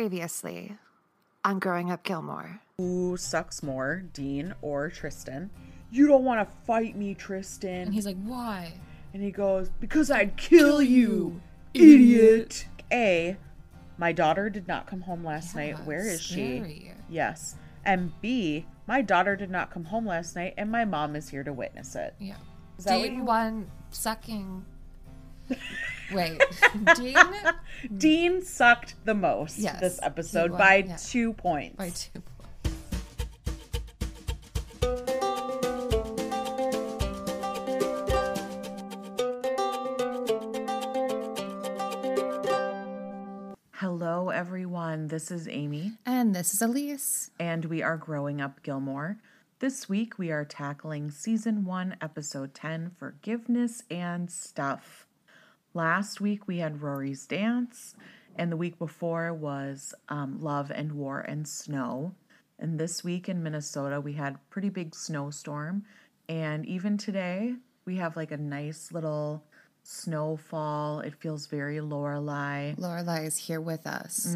Previously on Growing Up Gilmore. Who sucks more, Dean or Tristan? You don't want to fight me, Tristan. And he's like, why? And he goes, Because I'd kill you, idiot. A, my daughter did not come home last night. Where is scary. she? Yes. And B, my daughter did not come home last night, and my mom is here to witness it. Yeah. Is that what you- won sucking. Wait, Dean Dean sucked the most Yes, this episode won, by yeah. two points. by two. points. Hello, everyone. This is Aimee. And this is Elyse. and we are growing up Gilmore. This week we are tackling season 1, episode 10 Forgiveness and Stuff. Last week we had Rory's Dance, and the week before was um, Love and War and Snow. And this week in Minnesota we had pretty big snowstorm, and even today we have like a nice little snowfall. It feels very Lorelei. Lorelai is here with us.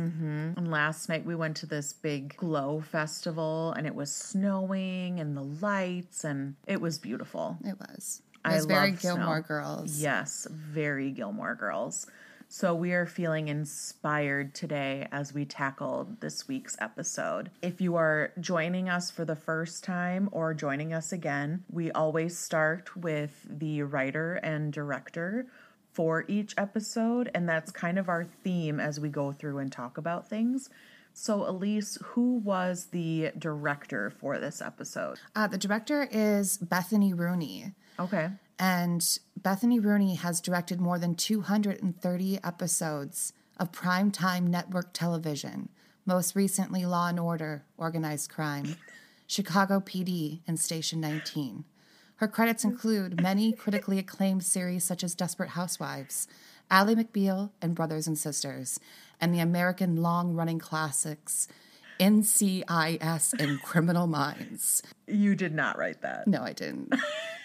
And last night we went to this big glow festival and it was snowing and the lights and it was beautiful. It was. It I was very love Gilmore snow. Girls. Yes, very Gilmore Girls. So we are feeling inspired today as we tackle this week's episode. If you are joining us for the first time or joining us again, we always start with the writer and director for each episode, and that's kind of our theme as we go through and talk about things. So, Elyse, who was the director for this episode? Uh, the director is Bethany Rooney. Okay. And Bethany Rooney has directed more than 230 episodes of primetime network television, most recently Law and Order, Organized Crime, Chicago PD, and Station 19. Her credits include many critically acclaimed series such as Desperate Housewives, Ally McBeal and Brothers and Sisters, and the American long running classics NCIS and Criminal Minds. You did not write that. No, I didn't.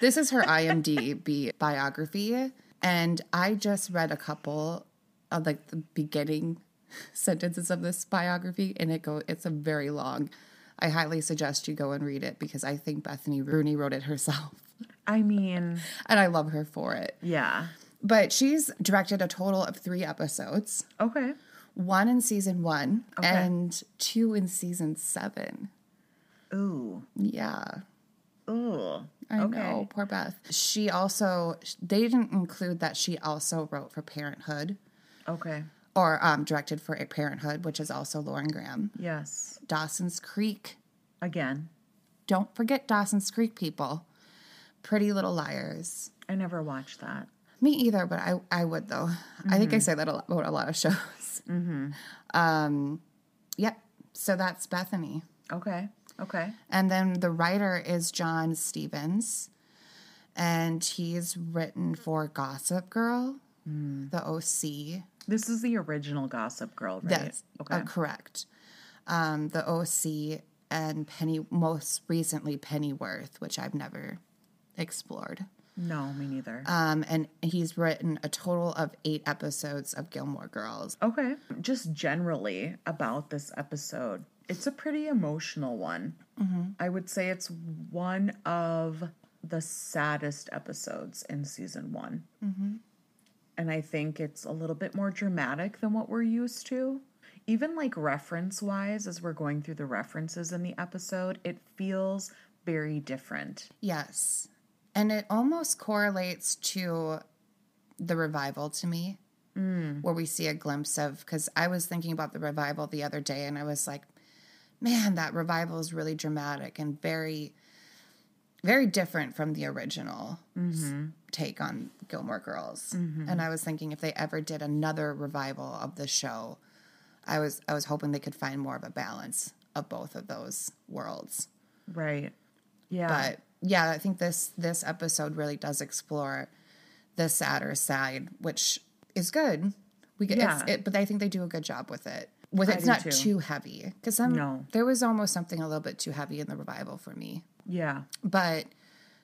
this is her IMDb biography, and I just read a couple of like the beginning sentences of this biography, and it go. It's a very long. I highly suggest you go and read it because I think Bethany Rooney wrote it herself, I mean, and I love her for it. yeah. But she's directed a total of three episodes, Okay. One in season one Okay. and two in season seven. Ooh. Yeah. Ooh. I okay. know, poor Beth. She also they didn't include that she also wrote for Parenthood Okay. or um, directed for a Parenthood, which is also Lauren Graham. Yes. Dawson's Creek. Again, Don't forget Dawson's Creek, people. Pretty Little Liars. I never watched that. Me either, but I, I would though. I think I say that a lot- about a lot of shows. Mm-hmm. Um, yep. So that's Bethany. Okay. Okay. And then the writer is John Stephens, and he's written for Gossip Girl, The OC. This is the original Gossip Girl, right? That's okay. uh, correct. Um, the OC and Penny, most recently Pennyworth, which I've never explored. No, me neither. Um, and he's written a total of eight episodes of Gilmore Girls. okay. Just generally about this episode, it's a pretty emotional one. I would say it's one of the saddest episodes in season one. And I think it's a little bit more dramatic than what we're used to. Even like reference wise, as we're going through the references in the episode, it feels very different. Yes. And it almost correlates to the revival to me, mm. where we see a glimpse of. Because I was thinking about the revival the other day and I was like, man, that revival is really dramatic and very, very different from the original s- mm-hmm. take on Gilmore Girls. Mm-hmm. And I was thinking if they ever did another revival of the show, I was I was hoping they could find more of a balance of both of those worlds. Right. Yeah. But yeah, I think this this episode really does explore the sadder side, which is good. We get Yeah. it, but I think they do a good job with it. With I it's not too. too heavy because No. there was almost something a little bit too heavy in the revival for me. yeah. But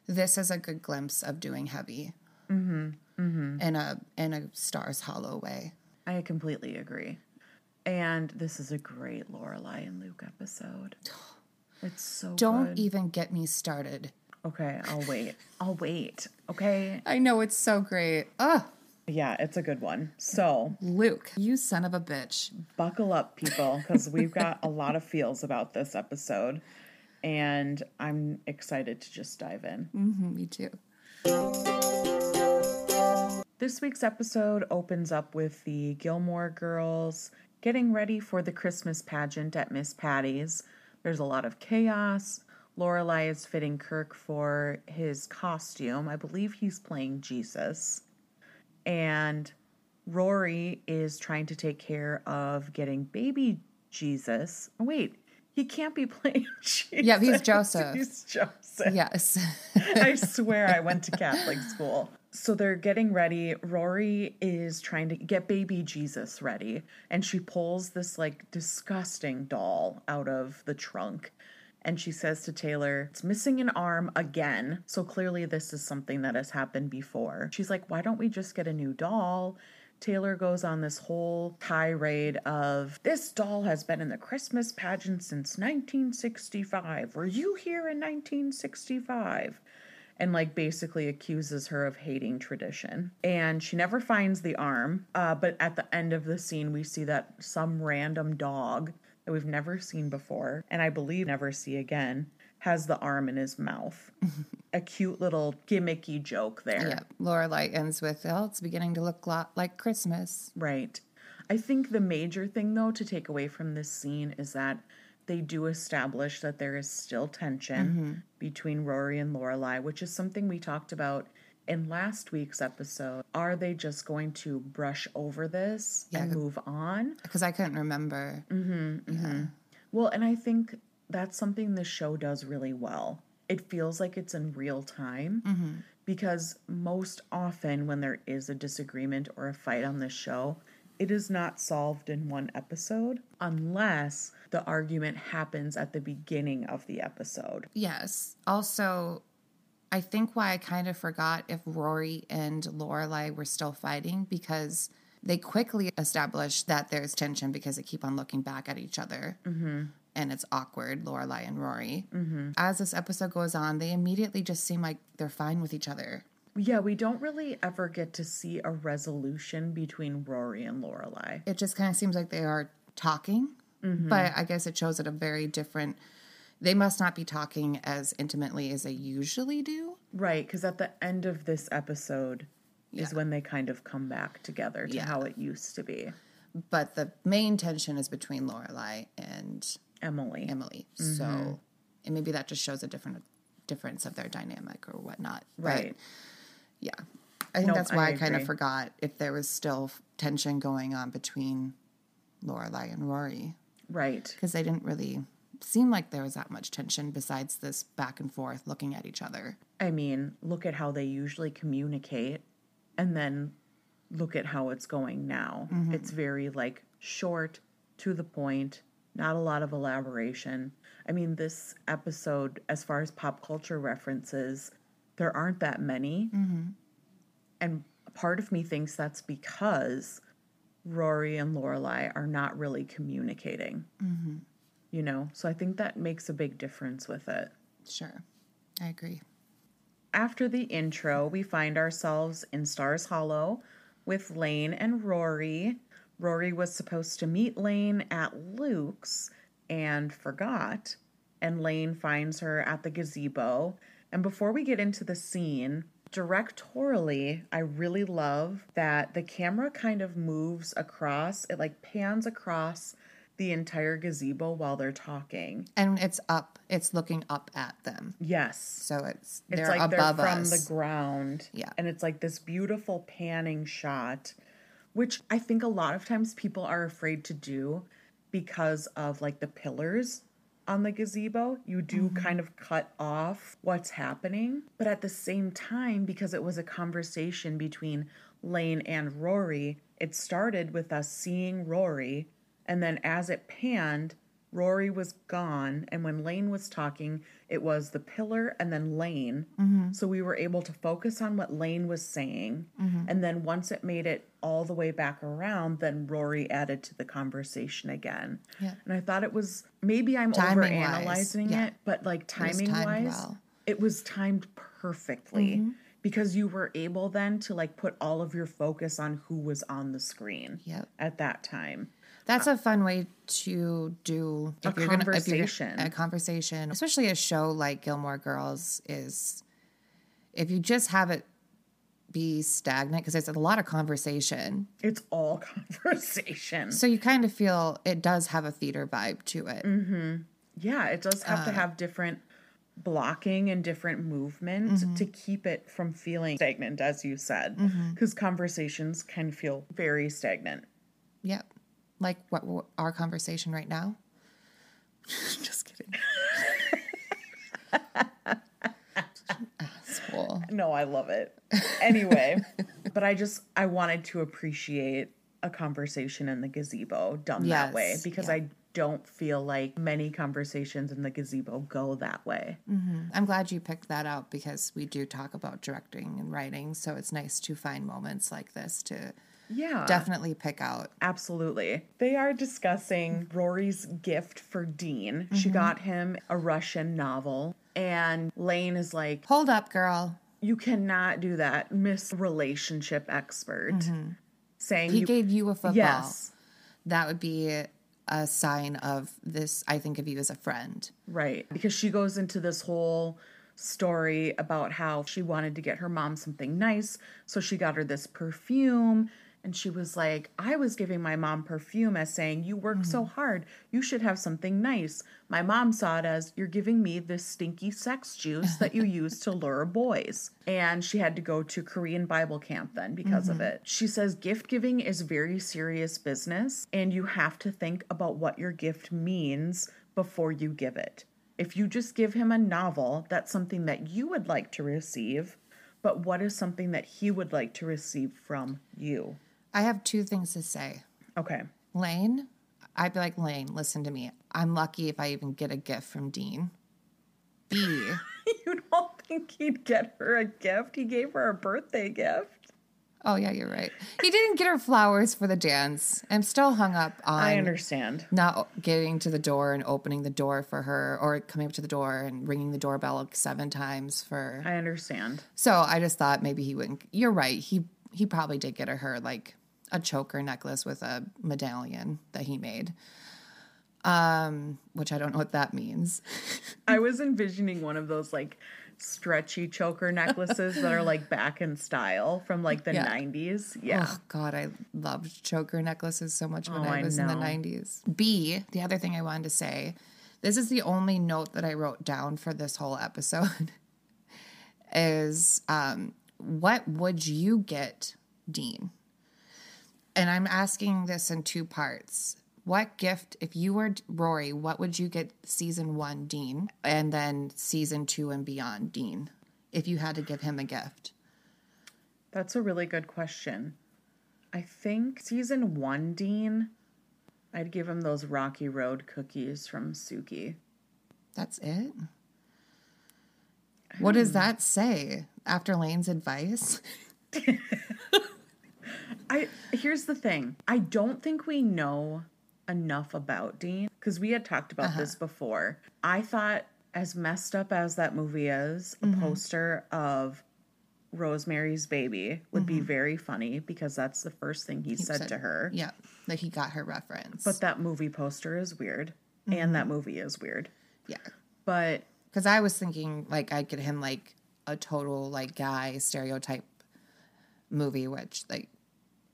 this is a good glimpse of doing heavy mm-hmm, mm-hmm. in a in a Stars Hollow way. I completely agree. And this is a great Lorelai and Luke episode. It's so Don't good. even get me started. Okay, I'll wait. I'll wait. Okay. I know it's so great. Ugh, Yeah, it's a good one. So Luke, you son of a bitch. buckle up, people, because we've got a lot of feels about this episode. And I'm excited to just dive in. hmm me too. This week's episode opens up with the Gilmore girls getting ready for the Christmas pageant at Miss Patty's. There's a lot of chaos. Lorelai is fitting Kirk for his costume. I believe he's playing Jesus. And Rory is trying to take care of getting baby Jesus. Oh, wait, he can't be playing Jesus. Yeah, he's Joseph. He's Joseph. Yes. I swear I went to Catholic school. So they're getting ready. Rory is trying to get baby Jesus ready, and she pulls this like disgusting doll out of the trunk. And she says to Taylor, It's missing an arm again. So clearly, this is something that has happened before. She's like, Why don't we just get a new doll? Taylor goes on this whole tirade of this doll has been in the Christmas pageant since 1965. Were you here in 1965? And like basically accuses her of hating tradition. And she never finds the arm. Uh, but at the end of the scene, we see that some random dog that we've never seen before, and I believe never see again, has the arm in his mouth. a cute little gimmicky joke there. yeah. Lorelai ends with, "Oh, it's beginning to look lot like Christmas." Right. I think the major thing, though, to take away from this scene is that they do establish that there is still tension mm-hmm. between Rory and Lorelai, which is something we talked about in last week's episode. Are they just going to brush over this and move on? Because I couldn't remember. Mm-hmm, mm-hmm. Well, and I think that's something the show does really well. It feels like it's in real time mm-hmm. because most often when there is a disagreement or a fight on this show, it is not solved in one episode unless the argument happens at the beginning of the episode. Yes. Also, I think why I kind of forgot if Rory and Lorelai were still fighting because they quickly established that there's tension because they keep on looking back at each other. Mm-hmm. And it's awkward, Lorelai and Rory. Mm-hmm. As this episode goes on, they immediately just seem like they're fine with each other. Yeah, we don't really ever get to see a resolution between Rory and Lorelai. It just kind of seems like they are talking, but I guess it shows it a very different. They must not be talking as intimately as they usually do. Right, because at the end of this episode is when they kind of come back together to Yeah. how it used to be. But the main tension is between Lorelai and Emily. Emily. Mm-hmm. So, and maybe that just shows a different difference of their dynamic or whatnot. But, Right. yeah. I think Nope, that's why I I, kind of forgot if there was still tension going on between Lorelai and Rory Right. because they didn't really seem like there was that much tension besides this back and forth looking at each other. I mean, look at how they usually communicate and then look at how it's going now. Mm-hmm. It's very like short, to the point, not a lot of elaboration. I mean, this episode, as far as pop culture references, there aren't that many. Mm-hmm. And part of me thinks that's because Rory and Lorelai are not really communicating. Mm-hmm. You know, so I think that makes a big difference with it. Sure. I agree. After the intro, we find ourselves in Stars Hollow with Lane and Rory. Rory was supposed to meet Lane at Luke's and forgot, and Lane finds her at the gazebo. And before we get into the scene, directorially, I really love that the camera kind of moves across, it like pans across the entire gazebo while they're talking. And it's up. It's looking up at them. Yes. So it's It's they're like above they're from us. the ground. Yeah. And it's like this beautiful panning shot, which I think a lot of times people are afraid to do because of like the pillars on the gazebo. You do Mm-hmm. kind of cut off what's happening. But at the same time, because it was a conversation between Lane and Rory, it started with us seeing Rory. And then as it panned, Rory was gone, and when Lane was talking, it was the pillar and then Lane. Mm-hmm. So we were able to focus on what Lane was saying. Mm-hmm. And then once it made it all the way back around, then Rory added to the conversation again. Yeah. And I thought it was maybe I'm Timing-wise, overanalyzing yeah. it, but like timing timed wise, well. it was timed perfectly. Mm-hmm. Because you were able then to like put all of your focus on who was on the screen Yep. at that time. That's a fun way to do A you're gonna conversation. a conversation, especially a show like Gilmore Girls is. If you just have it be stagnant because there's a lot of conversation, It's all conversation. so you kind of feel it does have a theater vibe to it. Mm-hmm. Yeah, it does have to Uh. have different blocking and different movement Mm-hmm. to keep it from feeling stagnant, as you said. Mm-hmm. Because conversations can feel very stagnant. Yep, like what, what our conversation right now. just kidding. Asshole. No, I love it. Anyway, but I just I wanted to appreciate a conversation in the gazebo done that way because yeah. I don't feel like many conversations in the gazebo go that way. Mm-hmm. I'm glad you picked that out because we do talk about directing and writing, so it's nice to find moments like this to Yeah. definitely pick out. Absolutely. They are discussing Rory's gift for Dean. She mm-hmm. got him a Russian novel, and Lane is like, Hold up, girl. You cannot do that, Miss Relationship Expert. Mm-hmm. Saying He you, gave you a football. Yes. That would be a sign of this. I think of you as a friend. Right. Because she goes into this whole story about how she wanted to get her mom something nice. So she got her this perfume. And she was like, I was giving my mom perfume as saying, You work so mm-hmm. hard. You should have something nice. My mom saw it as, You're giving me this stinky sex juice that you use to lure boys. And she had to go to Korean Bible camp then because of mm-hmm. it. She says, Gift giving is very serious business. And you have to think about what your gift means before you give it. If you just give him a novel, that's something that you would like to receive, but what is something that he would like to receive from you? I have two things to say. Okay. Lane, I'd be like, Lane, listen to me. I'm lucky if I even get a gift from Dean. B, You don't think he'd get her a gift? He gave her a birthday gift. oh yeah, you're right. He didn't get her flowers for the dance. I'm still hung up on I understand. not getting to the door and opening the door for her or coming up to the door and ringing the doorbell like seven times for I understand. so i just thought maybe he wouldn't you're right he he probably did get her like a choker necklace with a medallion that he made um which i don't know what that means I was envisioning one of those like stretchy choker necklaces that are like back in style from like the Yeah. 90s. Yeah. oh god i loved choker necklaces so much when Oh, i I was in the 90s b the other thing i wanted to say this is the only note that i wrote down for this whole episode is um what would you get dean and i'm asking this in two parts what gift if you were rory what would you get season one dean and then season two and beyond dean if you had to give him a gift That's a really good question. I think season one, Dean, I'd give him those Rocky Road cookies from Sookie. That's it? What does that say? After Lane's advice? I here's the thing. I don't think we know enough about Dean because we had talked about uh-huh. this before. I thought as messed up as that movie is, a mm-hmm. poster of Rosemary's Baby would be mm-hmm. very funny because that's the first thing he, said, to her. Yeah, like he got her reference. But that movie poster is weird. And that mm-hmm. movie is weird. yeah, But because I was thinking like I'd get him like a total like guy stereotype movie, which like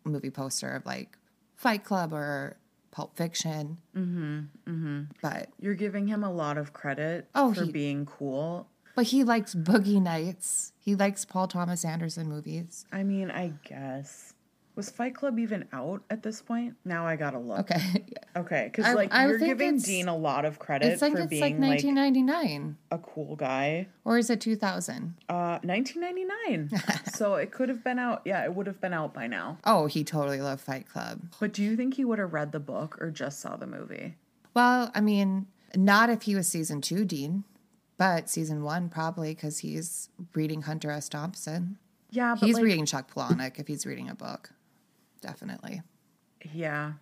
movie poster of like Fight Club or Pulp Fiction. Mm-hmm. Mm-hmm. But you're giving him a lot of credit Oh, for he- being cool. but he likes Boogie Nights. He likes Paul Thomas Anderson movies. I mean, I guess. Was Fight Club even out at this point? Now I gotta look. Okay, Okay, because like I you're giving Dean a lot of credit it's like for it's being like like, 1999 a cool guy. or is it 2000? Uh, 1999. so it could have been out. Yeah, it would have been out by now. Oh, he totally loved Fight Club. But do you think he would have read the book or just saw the movie? Well, I mean, not if he was season two, Dean, but season one probably because he's reading Hunter S. Thompson. Yeah, but He's like, reading Chuck Palahniuk if he's reading a book, definitely. yeah.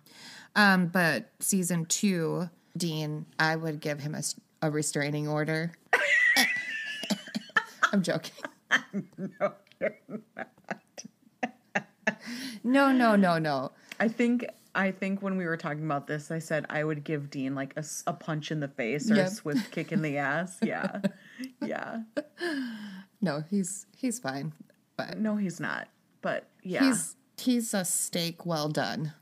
Um, but season two, Dean, I would give him a, a restraining order. I'm joking. no, no, no, no. I think I think when we were talking about this, I said I would give Dean like a punch in the face or Yep. a swift kick in the ass. Yeah, yeah. No, he's he's fine. But No, he's not. But yeah, he's he's a steak well done.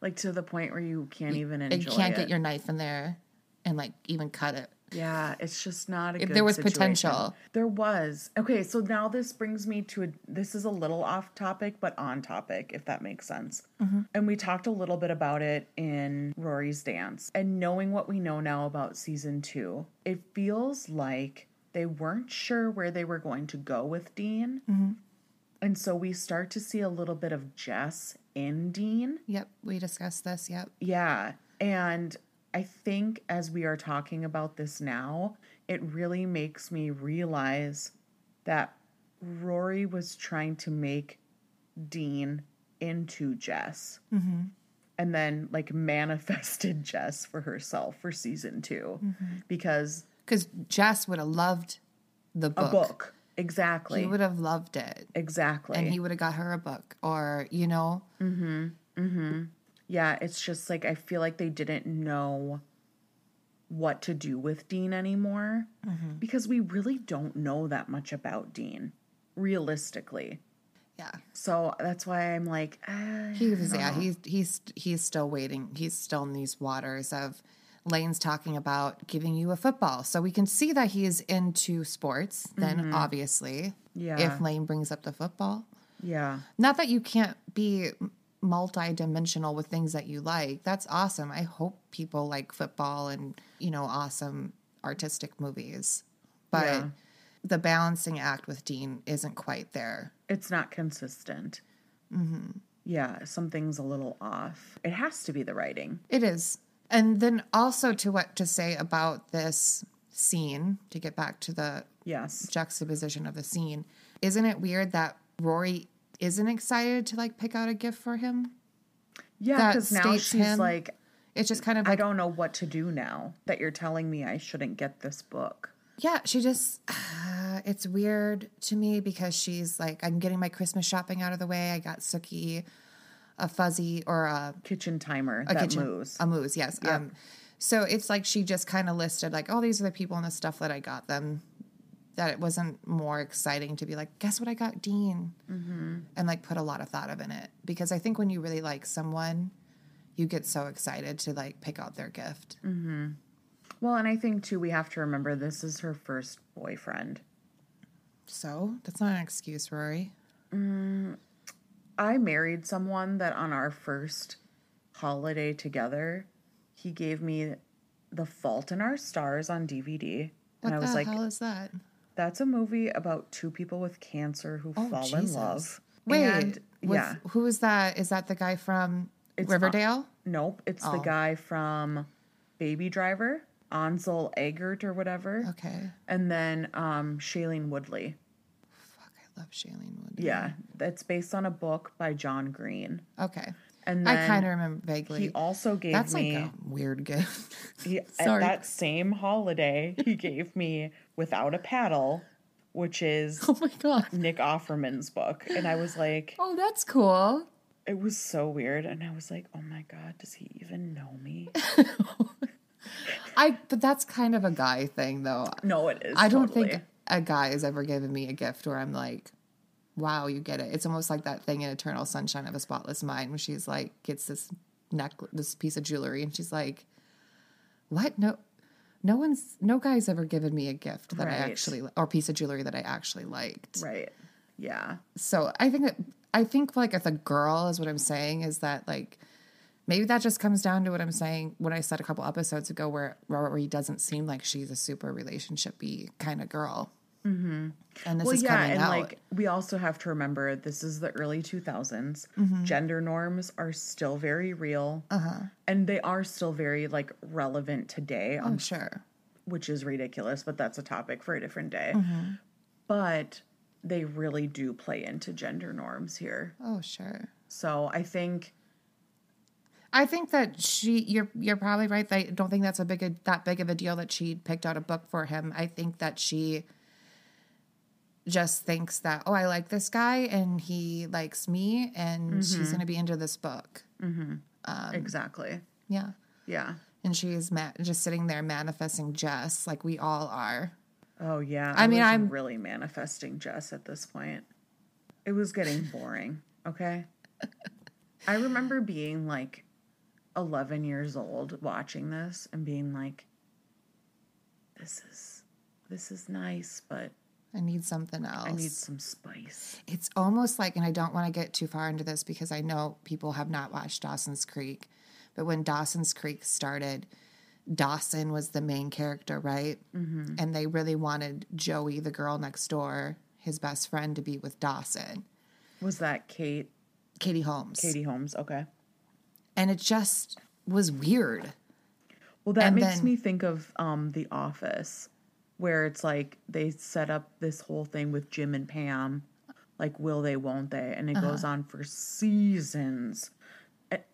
like to the point where you can't even And enjoy you can't it. get your knife in there and like even cut it. Yeah, it's just not a If good there was situation. potential. There was. Okay, so now this brings me to a this is a little off topic but on topic if that makes sense. Mm-hmm. And we talked a little bit about it in Rory's dance. And knowing what we know now about season 2, it feels like they weren't sure where they were going to go with Dean. Mm-hmm. And so we start to see a little bit of Jess in Dean. Yep, we discussed this. Yep. Yeah. And I think as we are talking about this now, it really makes me realize that Rory was trying to make Dean into Jess. Mm-hmm. And then, like, manifested Jess for herself for season 2 mm-hmm. because Because Jess would have loved the a book. book. Exactly. He would have loved it. exactly. And he would have got her a book. Or, you know, Mm hmm. Mm hmm. Yeah, it's just like I feel like they didn't know what to do with Dean anymore because we really don't know that much about Dean, realistically. yeah. So that's why I'm like, ah, He was, yeah, he's, he's, he's still waiting. He's still in these waters of Lane's talking about giving you a football. So we can see that he is into sports, then mm-hmm. obviously, Yeah. if Lane brings up the football. yeah, Not that you can't be multi-dimensional with things that you like. That's awesome. I hope people like football and, you know, awesome artistic movies. But Yeah. the balancing act with Dean isn't quite there. it's not consistent. Mm-hmm. Yeah, something's a little off. It has to be the writing. It is. And then also to what to say about this scene, to get back to the Yes. juxtaposition of the scene, isn't it weird that Rory isn't excited to like pick out a gift for him? Yeah, because now she's him- like, It's just kind of I don't know what to do now that you're telling me I shouldn't get this book. Yeah, she just, it's weird to me because she's like, I'm getting my Christmas shopping out of the way. I got Sookie, a fuzzy, or a, Kitchen timer a that kitchen, moves. a moose, yes. Um, so it's like she just kind of listed, like, oh, these are the people and the stuff that I got them. That it wasn't more exciting to be like, guess what I got Dean? Mm-hmm. And like put a lot of thought of in it. Because I think when you really like someone, you get so excited to like pick out their gift. Well, and I think too, we have to remember this is her first boyfriend. So that's not an excuse, Rory. I married someone that on our first holiday together, he gave me The Fault in Our Stars on DVD. What and I the was like, hell is that? that's a movie about two people with cancer who Oh, fall in love. Wait, And, with- yeah. who is that? Is that the guy from It's, Riverdale? Nope. It's the Oh. guy from Baby Driver, Ansel Egert or whatever. okay. And then um, Shailene Woodley. Shailene Woodley. Yeah. That's based on a book by John Green. Okay. And I kind of remember vaguely. He also gave That's me like a weird gift. he, at Sorry. that same holiday he gave me Without a Paddle, which is oh my god. Nick Offerman's book, and I was like, Oh, that's cool. it was so weird, and I was like, oh my god, does he even know me? I but that's kind of a guy thing though. No, it is. I don't totally. think a guy has ever given me a gift where I'm like, wow, you get it. It's almost like that thing in Eternal Sunshine of a Spotless Mind when she's like gets this necklace, this piece of jewelry, and she's like, what? No, no one's, no guy's ever given me a gift that I actually or piece of jewelry that I actually liked. right. Yeah. So I think that I think like if a girl is what I'm saying is that like maybe that just comes down to what I'm saying what I said a couple episodes ago where Robert Rory doesn't seem like she's a super relationshipy kind of girl. Mm-hmm. And this well, is yeah, coming and out. like we also have to remember this is the early 2000s. Mm-hmm. Gender norms are still very real, uh-huh. and they are still very like relevant today. I'm sure. which is ridiculous, but that's a topic for a different day. Mm-hmm. But they really do play into gender norms here. Oh, sure. So I think I think that she you're you're probably right. I don't think that's a big that big of a deal that she picked out a book for him. I think that she just thinks that oh I like this guy and he likes me and she's going to be into this book. Um, exactly. Yeah. Yeah. And she's ma- just sitting there manifesting Jess like we all are. Oh yeah. I mean, I'm- really manifesting Jess at this point. It was getting boring. Okay. I remember being like 11 years old watching this and being like, "This is this is nice, but I need something else. I need some spice." it's almost like, and I don't want to get too far into this because I know people have not watched Dawson's Creek, but when Dawson's Creek started, Dawson was the main character, right? Mm-hmm. And they really wanted Joey, the girl next door, his best friend, to be with Dawson, Was that Kate Katie Holmes. Katie Holmes? Okay. And it just was weird. Well, that And makes then- me think of um, The Office, where it's like they set up this whole thing with Jim and Pam, like will they, won't they, and it Uh-huh. goes on for seasons.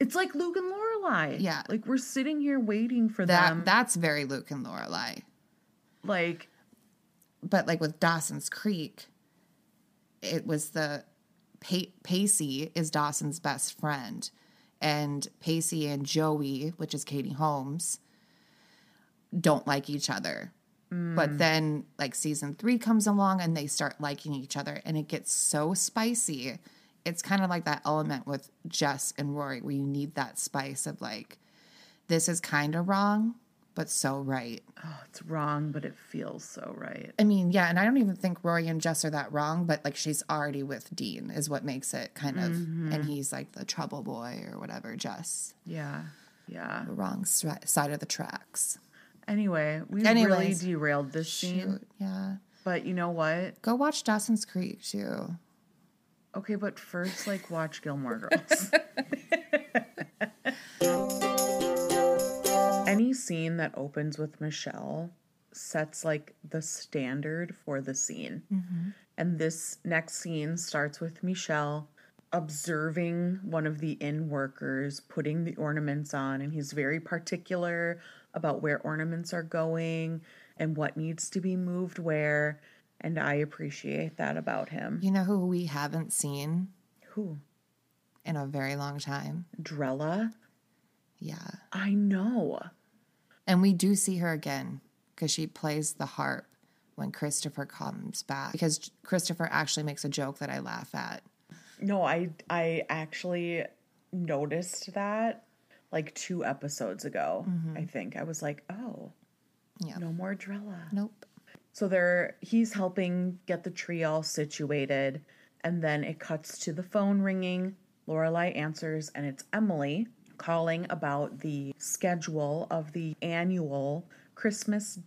It's like Luke and Lorelai. Yeah. like we're sitting here waiting for That them. that's very Luke and Lorelai. like, but like with Dawson's Creek, it was the pa- Pacey is Dawson's best friend, and Pacey and Joey, which is Katie Holmes, don't like each other. But mm. then, like season three comes along and they start liking each other, and it gets so spicy. It's kind of like that element with Jess and Rory, where you need that spice of like, this is kind of wrong, but so right. oh, it's wrong, but it feels so right. I mean, yeah, and I don't even think Rory and Jess are that wrong, but like she's already with Dean is what makes it kind of, and mm-hmm. he's like the trouble boy or whatever. Jess, Yeah, yeah. the wrong side of the tracks. Anyway, we really derailed this scene, yeah. but you know what? Go watch Dawson's Creek too. Okay, but first, like, watch Gilmore Girls. Any scene that opens with Michelle sets like the standard for the scene. Mm-hmm. And this next scene starts with Michelle observing one of the inn workers putting the ornaments on, and he's very particular about where ornaments are going and what needs to be moved where. And I appreciate that about him. You know who we haven't seen Who? in a very long time? Drella? Yeah, I know. and we do see her again because she plays the harp when Christopher comes back. Because Christopher actually makes a joke that I laugh at. No, I I actually noticed that like two episodes ago. Mm-hmm. I think I was like, oh, Yeah. no more Drella. Nope. So they're he's helping get the tree all situated, and then it cuts to the phone ringing. Lorelai answers, and it's Emily calling about the schedule of the annual Christmas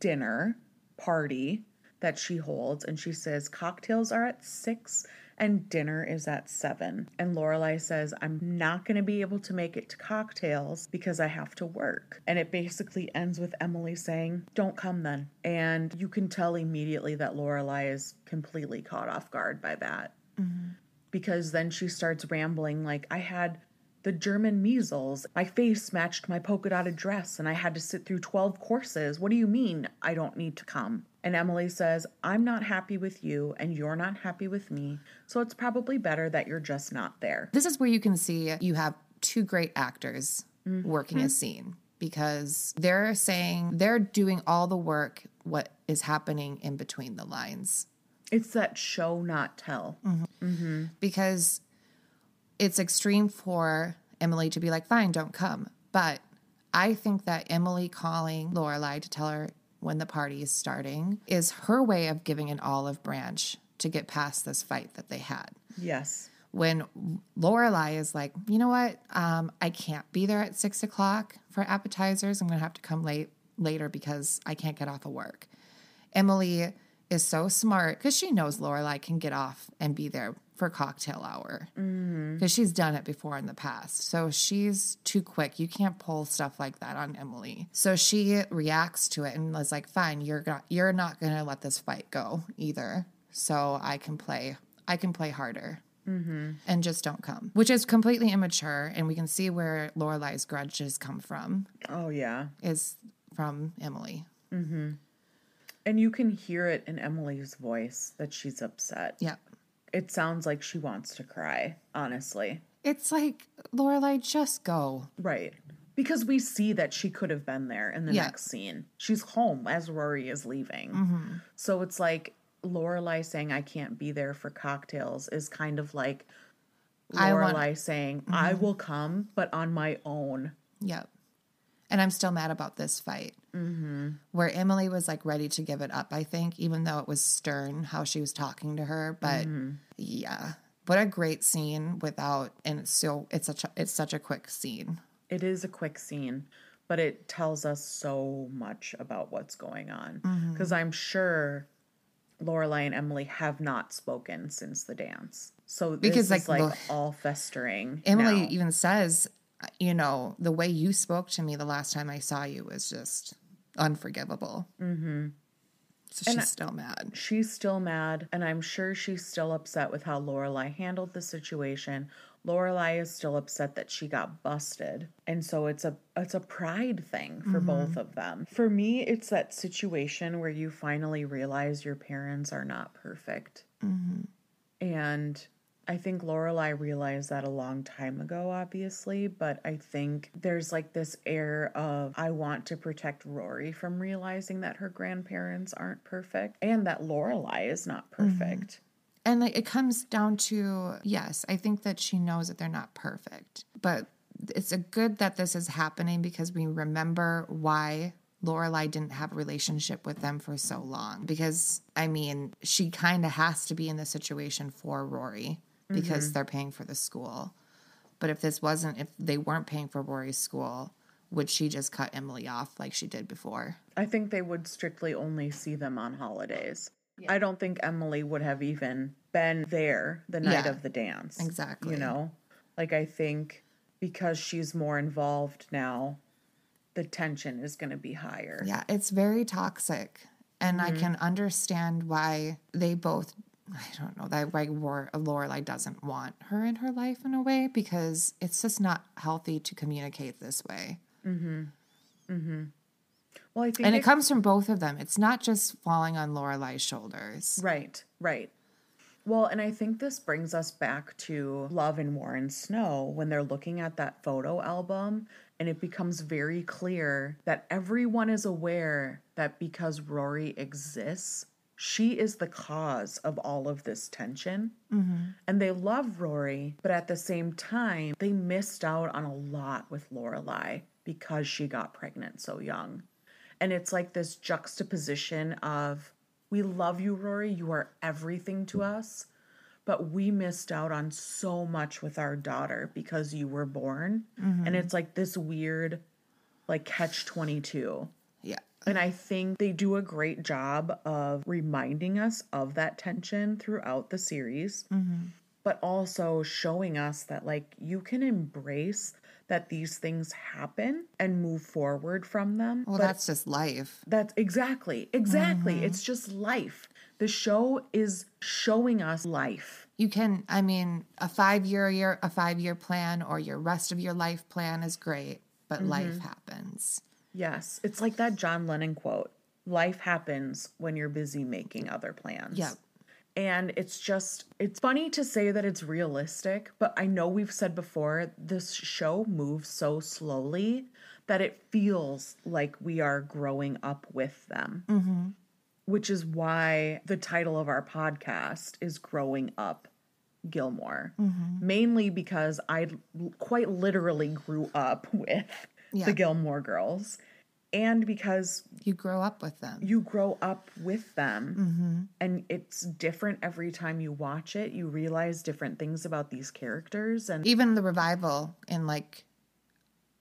dinner party that she holds, and she says cocktails are at six and dinner is at seven. And Lorelai says, I'm not going to be able to make it to cocktails because I have to work. And it basically ends with Emily saying, Don't come then. And you can tell immediately that Lorelai is completely caught off guard by that. Mm-hmm. Because then she starts rambling, like, I had the German measles. My face matched my polka dotted dress, and I had to sit through 12 courses. What do you mean I don't need to come? And Emily says, I'm not happy with you, and you're not happy with me, so it's probably better that you're just not there. This is where you can see you have two great actors mm-hmm. working a scene because they're saying they're doing all the work, what is happening in between the lines. It's that show, not tell. Mm-hmm. Mm-hmm. Because it's extreme for Emily to be like, fine, don't come. But I think that Emily calling Lorelai to tell her when the party is starting is her way of giving an olive branch to get past this fight that they had. Yes. when Lorelai is like, you know what, um, I can't be there at six o'clock for appetizers. I'm gonna have to come late later because I can't get off of work. Emily is so smart because she knows Lorelai can get off and be there for cocktail hour mm-hmm. because she's done it before in the past. So she's too quick. You can't pull stuff like that on Emily. So she reacts to it and was like, "Fine, you're go- you're not gonna let this fight go either. So I can play. I can play harder." Mm-hmm. And just don't come, which is completely immature, and we can see where Lorelai's grudges come from. Oh, yeah. Is from Emily. Mm-hmm. And you can hear it in Emily's voice that she's upset. Yeah. It sounds like she wants to cry, honestly. It's like Lorelai, just go. Right. Because we see that she could have been there in the Yeah. next scene. She's home as Rory is leaving. Mm-hmm. So it's like Lorelai saying, I can't be there for cocktails is kind of like Lorelai want- saying, I mm-hmm. will come, but on my own. Yep. And I'm still mad about this fight. Mm-hmm. Where Emily was like ready to give it up, I think, even though it was stern how she was talking to her. But yeah, what a great scene without, and it's so it's such a, it's such a quick scene. It is a quick scene, but it tells us so much about what's going on. Mm-hmm. Because I'm sure Lorelai and Emily have not spoken since the dance. So this Because, is like, like Lo- all festering. Emily now. even says, you know, the way you spoke to me the last time I saw you was just unforgivable. Mm-hmm. So she's still mad. she's still mad, and I'm sure she's still upset with how Lorelai handled the situation. Lorelai is still upset that she got busted, and so it's a it's a pride thing for both of them. For me, it's that situation where you finally realize your parents are not perfect, Mm-hmm. and I think Lorelai realized that a long time ago, obviously, but I think there's like this air of I want to protect Rory from realizing that her grandparents aren't perfect and that Lorelai is not mm-hmm. perfect. And like it comes down to yes, I think that she knows that they're not perfect, but it's a good that this is happening because we remember why Lorelai didn't have a relationship with them for so long. Because I mean, she kind of has to be in this situation for Rory because they're paying for the school. But if this wasn't, if they weren't paying for Rory's school, would she just cut Emily off like she did before? I think they would strictly only see them on holidays. I don't think Emily would have even been there the night Yeah, of the dance. exactly. You know, like I think because she's more involved now, the tension is going to be higher. Yeah, it's very toxic. And Mm-hmm. I can understand why they both, I don't know, that why Lore- Lorelai doesn't want her in her life in a way because it's just not healthy to communicate this way. Hmm. Hmm. Well, I think And it it comes from both of them. It's not just falling on Lorelai's shoulders. Right, right. Well, and I think this brings us back to Love and War and Snow when they're looking at that photo album, and it becomes very clear that everyone is aware that because Rory exists, she is the cause of all of this tension. Mm-hmm. And they love Rory, but at the same time, they missed out on a lot with Lorelai because she got pregnant so young. And it's like this juxtaposition of we love you, Rory. You are everything to us. But we missed out on so much with our daughter because you were born. Mm-hmm. And it's like this weird, like catch 22. Yeah. And I think they do a great job of reminding us of that tension throughout the series, but also showing us that, like, you can embrace that these things happen and move forward from them. Well, but that's just life. that's exactly, exactly. It's just life. The show is showing us life. You can, I mean, a five year year, a five year plan or your rest of your life plan is great, but Mm-hmm. life happens. Yes. It's like that John Lennon quote life happens when you're busy making other plans. Yeah. And it's just, it's funny to say that it's realistic, but I know we've said before, this show moves so slowly that it feels like we are growing up with them. Mm-hmm. Which is why the title of our podcast is Growing Up Gilmore. Mm-hmm. Mainly because I quite literally grew up with Yeah. the Gilmore girls. And because You grow up with them. you grow up with them and it's different every time you watch it you realize different things about these characters and even the revival in like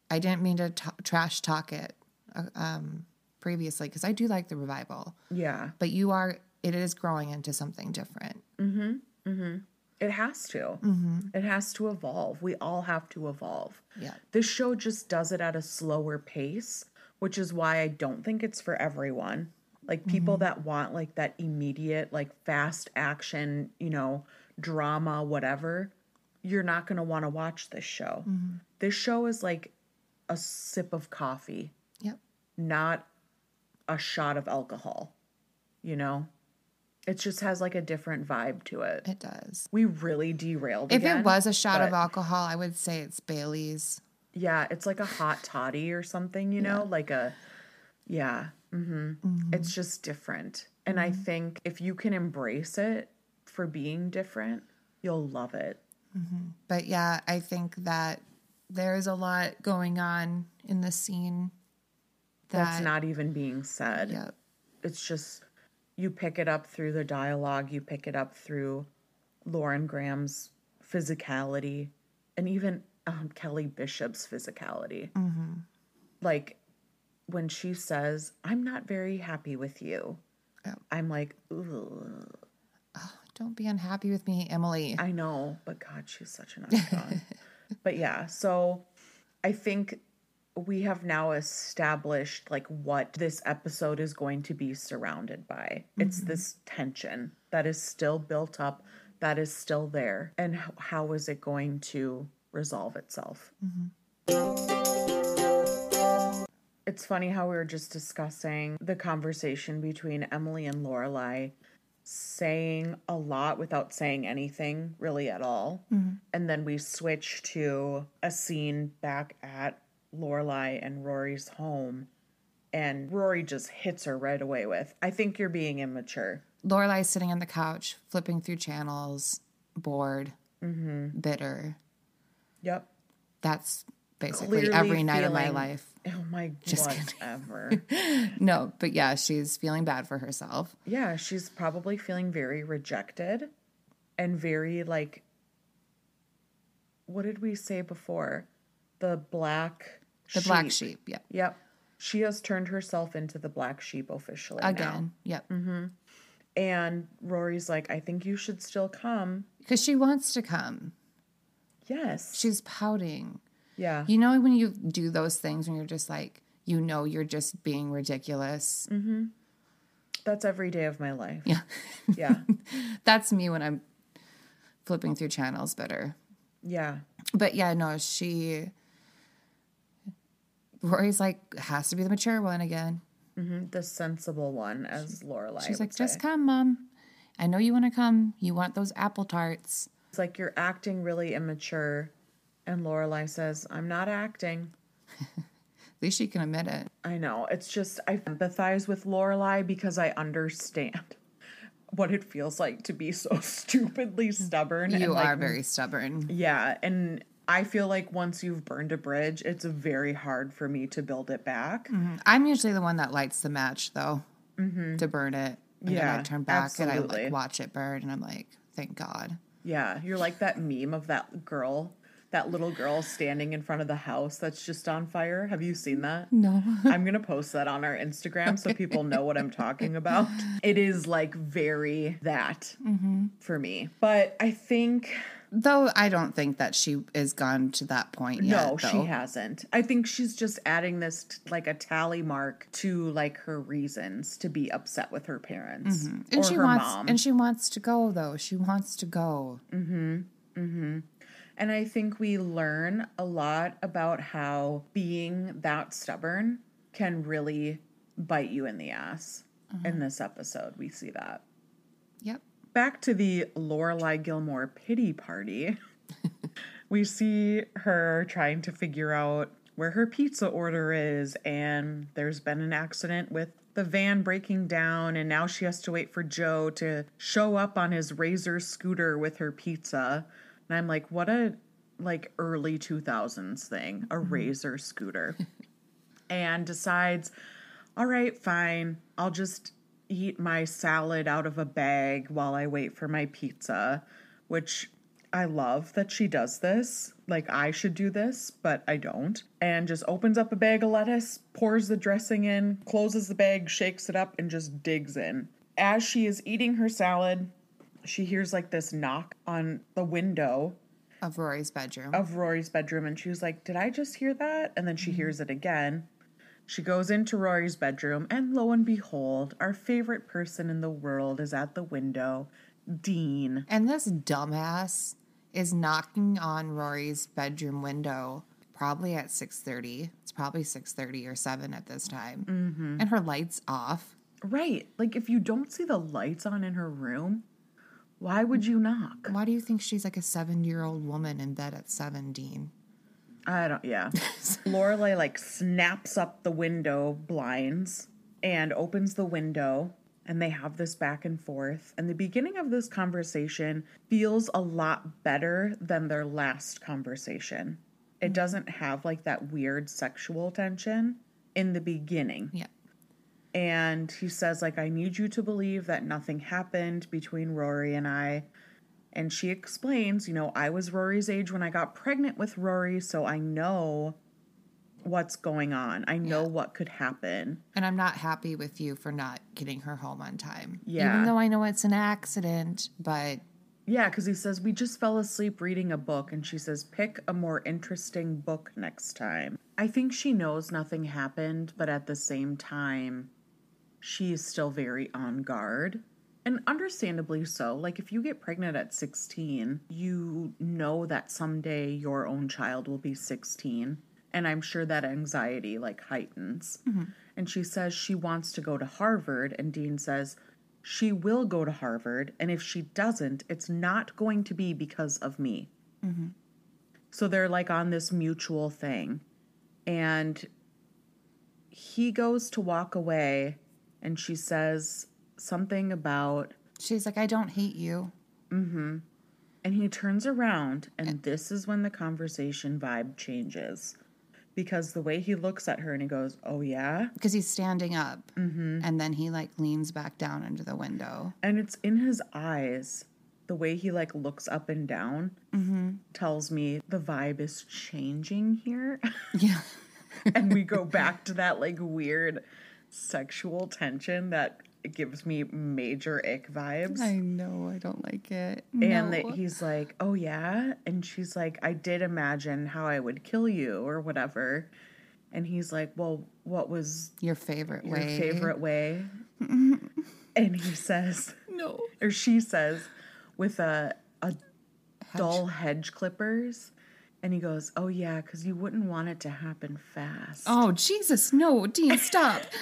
i didn't mean to t- trash talk it uh, um previously because i do like the revival yeah but you are it is growing into something different. It has to. Mm-hmm. It has to evolve. We all have to evolve. Yeah. This show just does it at a slower pace, which is why I don't think it's for everyone. Like people mm-hmm. that want like that immediate, like fast action, you know, drama, whatever, you're not going to want to watch this show. Mm-hmm. This show is like a sip of coffee, Yep. not a shot of alcohol, you know? It just has like a different vibe to it. It does. We really derailed. It. If again, it was a shot of alcohol, I would say it's Bailey's. Yeah, it's like a hot toddy or something, you know, like a yeah. Mm-hmm. mm-hmm. It's just different. And I mm-hmm. think if you can embrace it for being different, you'll love it. Mm-hmm. But yeah, I think that there's a lot going on in the scene that That's not even being said. Yep. It's just you pick it up through the dialogue, you pick it up through Lauren Graham's physicality and even um, Kelly Bishop's physicality. Like when she says, I'm not very happy with you. I'm like, Ugh. Don't be unhappy with me, Emily. I know, but God, she's such an icon. but yeah, so I think we have now established like what this episode is going to be surrounded by. It's mm-hmm. this tension that is still built up, that is still there, and how is it going to resolve itself? Mm-hmm. It's funny how we were just discussing the conversation between Emily and Lorelai saying a lot without saying anything really at all. Mm-hmm. And then we switch to a scene back at Lorelai and Rory's home. And Rory just hits her right away with, I think you're being immature. Lorelai's sitting on the couch, flipping through channels, bored, Mm-hmm. bitter. Yep. That's basically Clearly every night of my life. Oh my Just kidding. whatever. No, but yeah, she's feeling bad for herself. yeah, she's probably feeling very rejected and very like what did we say before? The black The black sheep. Yeah. Yep. She has turned herself into the black sheep officially now. Again. Yep. Mm-hmm. And Rory's like, I think you should still come. Because she wants to come. Yes. She's pouting. yeah. You know, when you do those things when you're just like, you know, you're just being ridiculous. Mm-hmm. That's every day of my life. Yeah. Yeah. That's me when I'm flipping through channels better. Yeah. But yeah, no, she. Rory's like, has to be the mature one again. Mhm. The sensible one, as Lorelai. She's like, just come, mom. I know you want to come. You want those apple tarts. It's like you're acting really immature. And Lorelai says, I'm not acting. At least she can admit it. I know. It's just I empathize with Lorelai because I understand what it feels like to be so stupidly stubborn. and, You like, are very stubborn. Yeah, and I feel like once you've burned a bridge, it's very hard for me to build it back. Mm-hmm. I'm usually the one that lights the match, though, mm-hmm. to burn it. And then Yeah, I turn back and I like watch it burn, and I'm like, thank God. Yeah, you're like that meme of that girl, that little girl standing in front of the house that's just on fire. Have you seen that? No. I'm going to post that on our Instagram so people know what I'm talking about. It is like very that mm-hmm. for me. But I think Though I don't think that she is gone to that point yet. no, she hasn't. I think she's just adding this t- like a tally mark to like her reasons to be upset with her parents And or she her wants mom. and she wants to go though. She wants to go. Hmm. Hmm. And I think we learn a lot about how being that stubborn can really bite you in the ass. In this episode, we see that. Yep. Back to the Lorelai Gilmore pity party. we see her trying to figure out where her pizza order is, and there's been an accident with the van breaking down, and now she has to wait for Joe to show up on his Razor scooter with her pizza. And I'm like, what a like early 2000s thing, a mm-hmm. Razor scooter. and decides, all right, fine, I'll just eat my salad out of a bag while I wait for my pizza, which I love that she does this. Like, I should do this, but I don't. And just opens up a bag of lettuce, pours the dressing in, closes the bag, shakes it up, and just digs in. as she is eating her salad, she hears like this knock on the window Of Rory's bedroom. of Rory's bedroom and she was like, Did I just hear that? And then she mm-hmm. hears it again. She goes into Rory's bedroom and lo and behold, our favorite person in the world is at the window, Dean. And this dumbass is knocking on Rory's bedroom window probably at 6:30. It's probably 6:30 or 7 at this time. Mm-hmm. And her lights off. Right. Like if you don't see the lights on in her room, why would you knock? Why do you think she's like a 7-year-old woman in bed at 7, Dean? I don't yeah. Lorelai like snaps up the window blinds and opens the window and they have this back and forth. And the beginning of this conversation feels a lot better than their last conversation. It mm. doesn't have like that weird sexual tension in the beginning. Yeah. And he says like I need you to believe that nothing happened between Rory and I. And she explains, you know, I was Rory's age when I got pregnant with Rory, so I know what's going on. I know Yeah. what could happen. And I'm not happy with you for not getting her home on time. Yeah. Even though I know it's an accident, but Yeah, because he says, We just fell asleep reading a book. And she says, Pick a more interesting book next time. I think she knows nothing happened, but at the same time, she is still very on guard. And understandably so. Like, if you get pregnant at 16, you know that someday your own child will be 16. And I'm sure that anxiety, like, heightens. Mm-hmm. And she says she wants to go to Harvard. And Dean says, she will go to Harvard, and if she doesn't, it's not going to be because of me. Mm-hmm. So they're like on this mutual thing. And he goes to walk away, and she says something about, she's like, I don't hate you. Mm hmm. And he turns around, and this is when the conversation vibe changes. Because the way he looks at her and he goes, Oh, yeah? Because he's standing up. And then he like leans back down into the window. And it's in his eyes. The way he like looks up and down tells me the vibe is changing here. Yeah. and we go back to that like weird sexual tension that gives me major ick vibes. I know. I don't like it. and No. that he's like, "Oh yeah," and she's like, "I did imagine how I would kill you or whatever." And he's like, "Well, what was your favorite your way. favorite way?" and he says, No. or she says, with a a dull hedge clippers. And he goes, "Oh yeah, because you wouldn't want it to happen fast." Oh, Jesus. No, Dean, stop.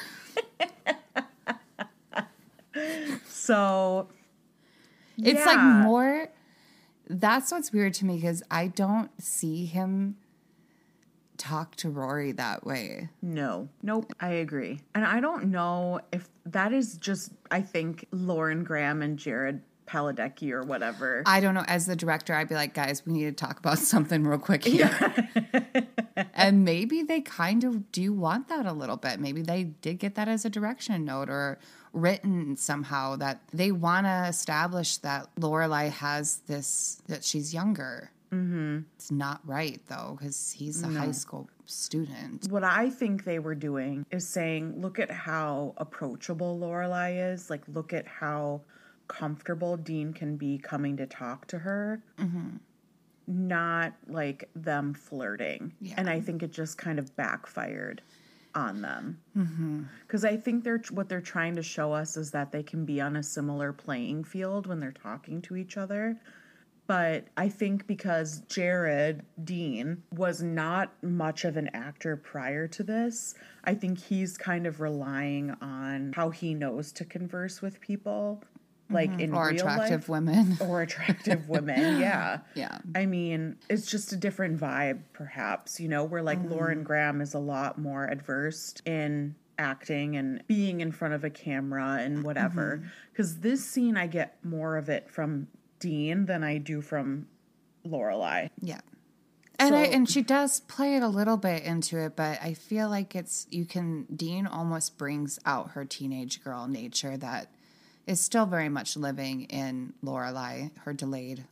So It's like more. That's what's weird to me because I don't see him talk to Rory that way. No, nope, I agree. And I don't know if that is just, I think, Lauren Graham and Jared Padalecki or whatever. I don't know. As the director, I'd be like, guys, we need to talk about something real quick here. and maybe they kind of do want that a little bit. Maybe they did get that as a direction note or written somehow that they want to establish that Lorelai has this that she's younger. Mm-hmm. It's not right though because he's a high school student. what I think they were doing is saying, look at how approachable Lorelai is. Like, look at how comfortable Dean can be coming to talk to her. Not like them flirting. Yeah. And I think it just kind of backfired on them. Mm-hmm. Because I think they're what they're trying to show us is that they can be on a similar playing field when they're talking to each other. But I think because Jared Dean was not much of an actor prior to this, I think he's kind of relying on how he knows to converse with people, like in Mm-hmm. Or real attractive life, women. or attractive women. Yeah. Yeah. I mean, it's just a different vibe, perhaps, you know, where like Lauren Graham is a lot more adverse in acting and being in front of a camera and whatever. Because this scene, I get more of it from Dean than I do from Lorelai. Yeah. And I, and she does play it a little bit into it, but I feel like it's you can Dean almost brings out her teenage girl nature that is still very much living in Lorelai, her delayed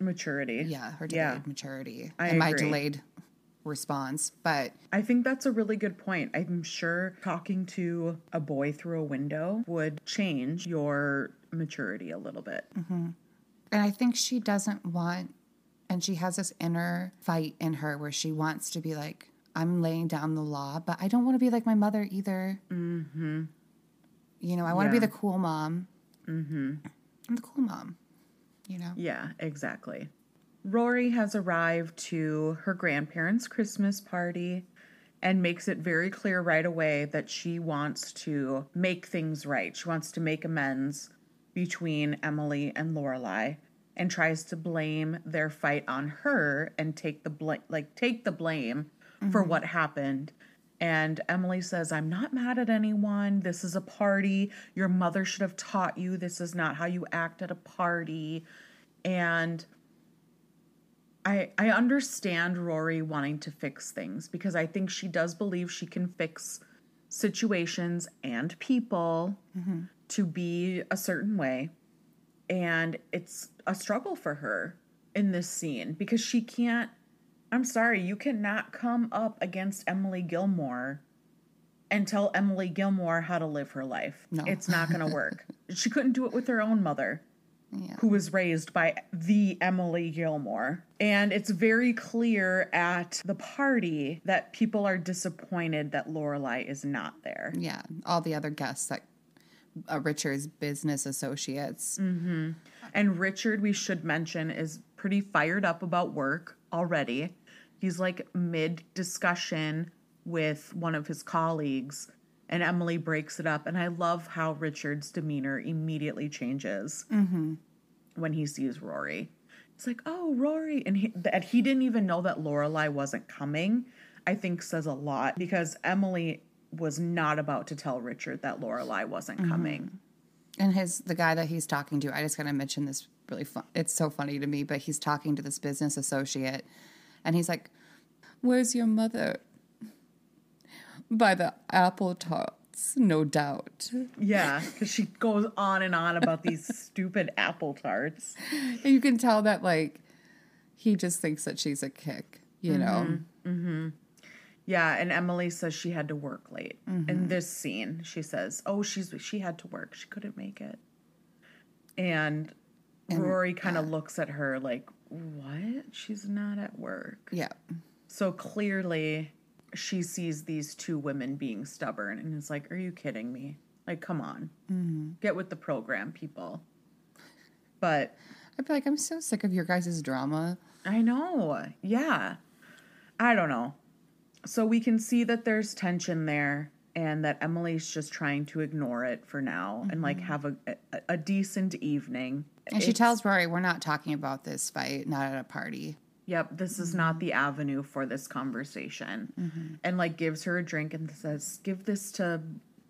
Maturity. yeah, her delayed Yeah. maturity. I and my delayed response. But I think that's a really good point. I'm sure talking to a boy through a window would change your maturity a little bit. and I think she doesn't want, and she has this inner fight in her where she wants to be like, I'm laying down the law, but I don't want to be like my mother either. Mm-hmm. You know, I want to Yeah. be the cool mom. Mm-hmm. I'm the cool mom. You know. Yeah, exactly. Rory has arrived to her grandparents' Christmas party and makes it very clear right away that she wants to make things right. She wants to make amends between Emily and Lorelai and tries to blame their fight on her and take the blame like take the blame for what happened. And Emily says, I'm not mad at anyone. This is a party. Your mother should have taught you this is not how you act at a party. And I I understand Rory wanting to fix things because I think she does believe she can fix situations and people mm-hmm. to be a certain way. And it's a struggle for her in this scene because she can't I'm sorry, you cannot come up against Emily Gilmore and tell Emily Gilmore how to live her life. No. It's not going to work. she couldn't do it with her own mother Yeah. who was raised by the Emily Gilmore. And it's very clear at the party that people are disappointed that Lorelai is not there. Yeah. All the other guests that uh, Richard's business associates. And Richard, we should mention, is pretty fired up about work already. He's like mid discussion with one of his colleagues, and Emily breaks it up. And I love how Richard's demeanor immediately changes mm-hmm. when he sees Rory. It's like, oh, Rory. And he, that he didn't even know that Lorelai wasn't coming, I think says a lot because Emily was not about to tell Richard that Lorelai wasn't mm-hmm. coming. And his the guy that he's talking to, I just gotta mention this really fun. It's so funny to me, but he's talking to this business associate, and he's like, "Where's your mother?" By the apple tarts, no doubt. Yeah, because she goes on and on about these stupid apple tarts. And you can tell that like he just thinks that she's a kick, you know. Mm-hmm. Yeah, and Emily says she had to work late. In this scene, she says, "Oh, she's she had to work. She couldn't make it." And, Rory kind of looks at her like, "What? She's not at work." Yeah, So clearly, she sees these two women being stubborn and is like, "Are you kidding me? Like, come on, mm-hmm. get with the program, people." But I'd be like, I'm so sick of your guys' drama. I know. Yeah. I don't know. So we can see that there's tension there and that Emily's just trying to ignore it for now and like mm-hmm. have a, a, a decent evening. And she tells Rory, "We're not talking about this fight, not at a party." Yep, this is not the mm-hmm. avenue for this conversation. Mm-hmm. And like gives her a drink and says, Give this to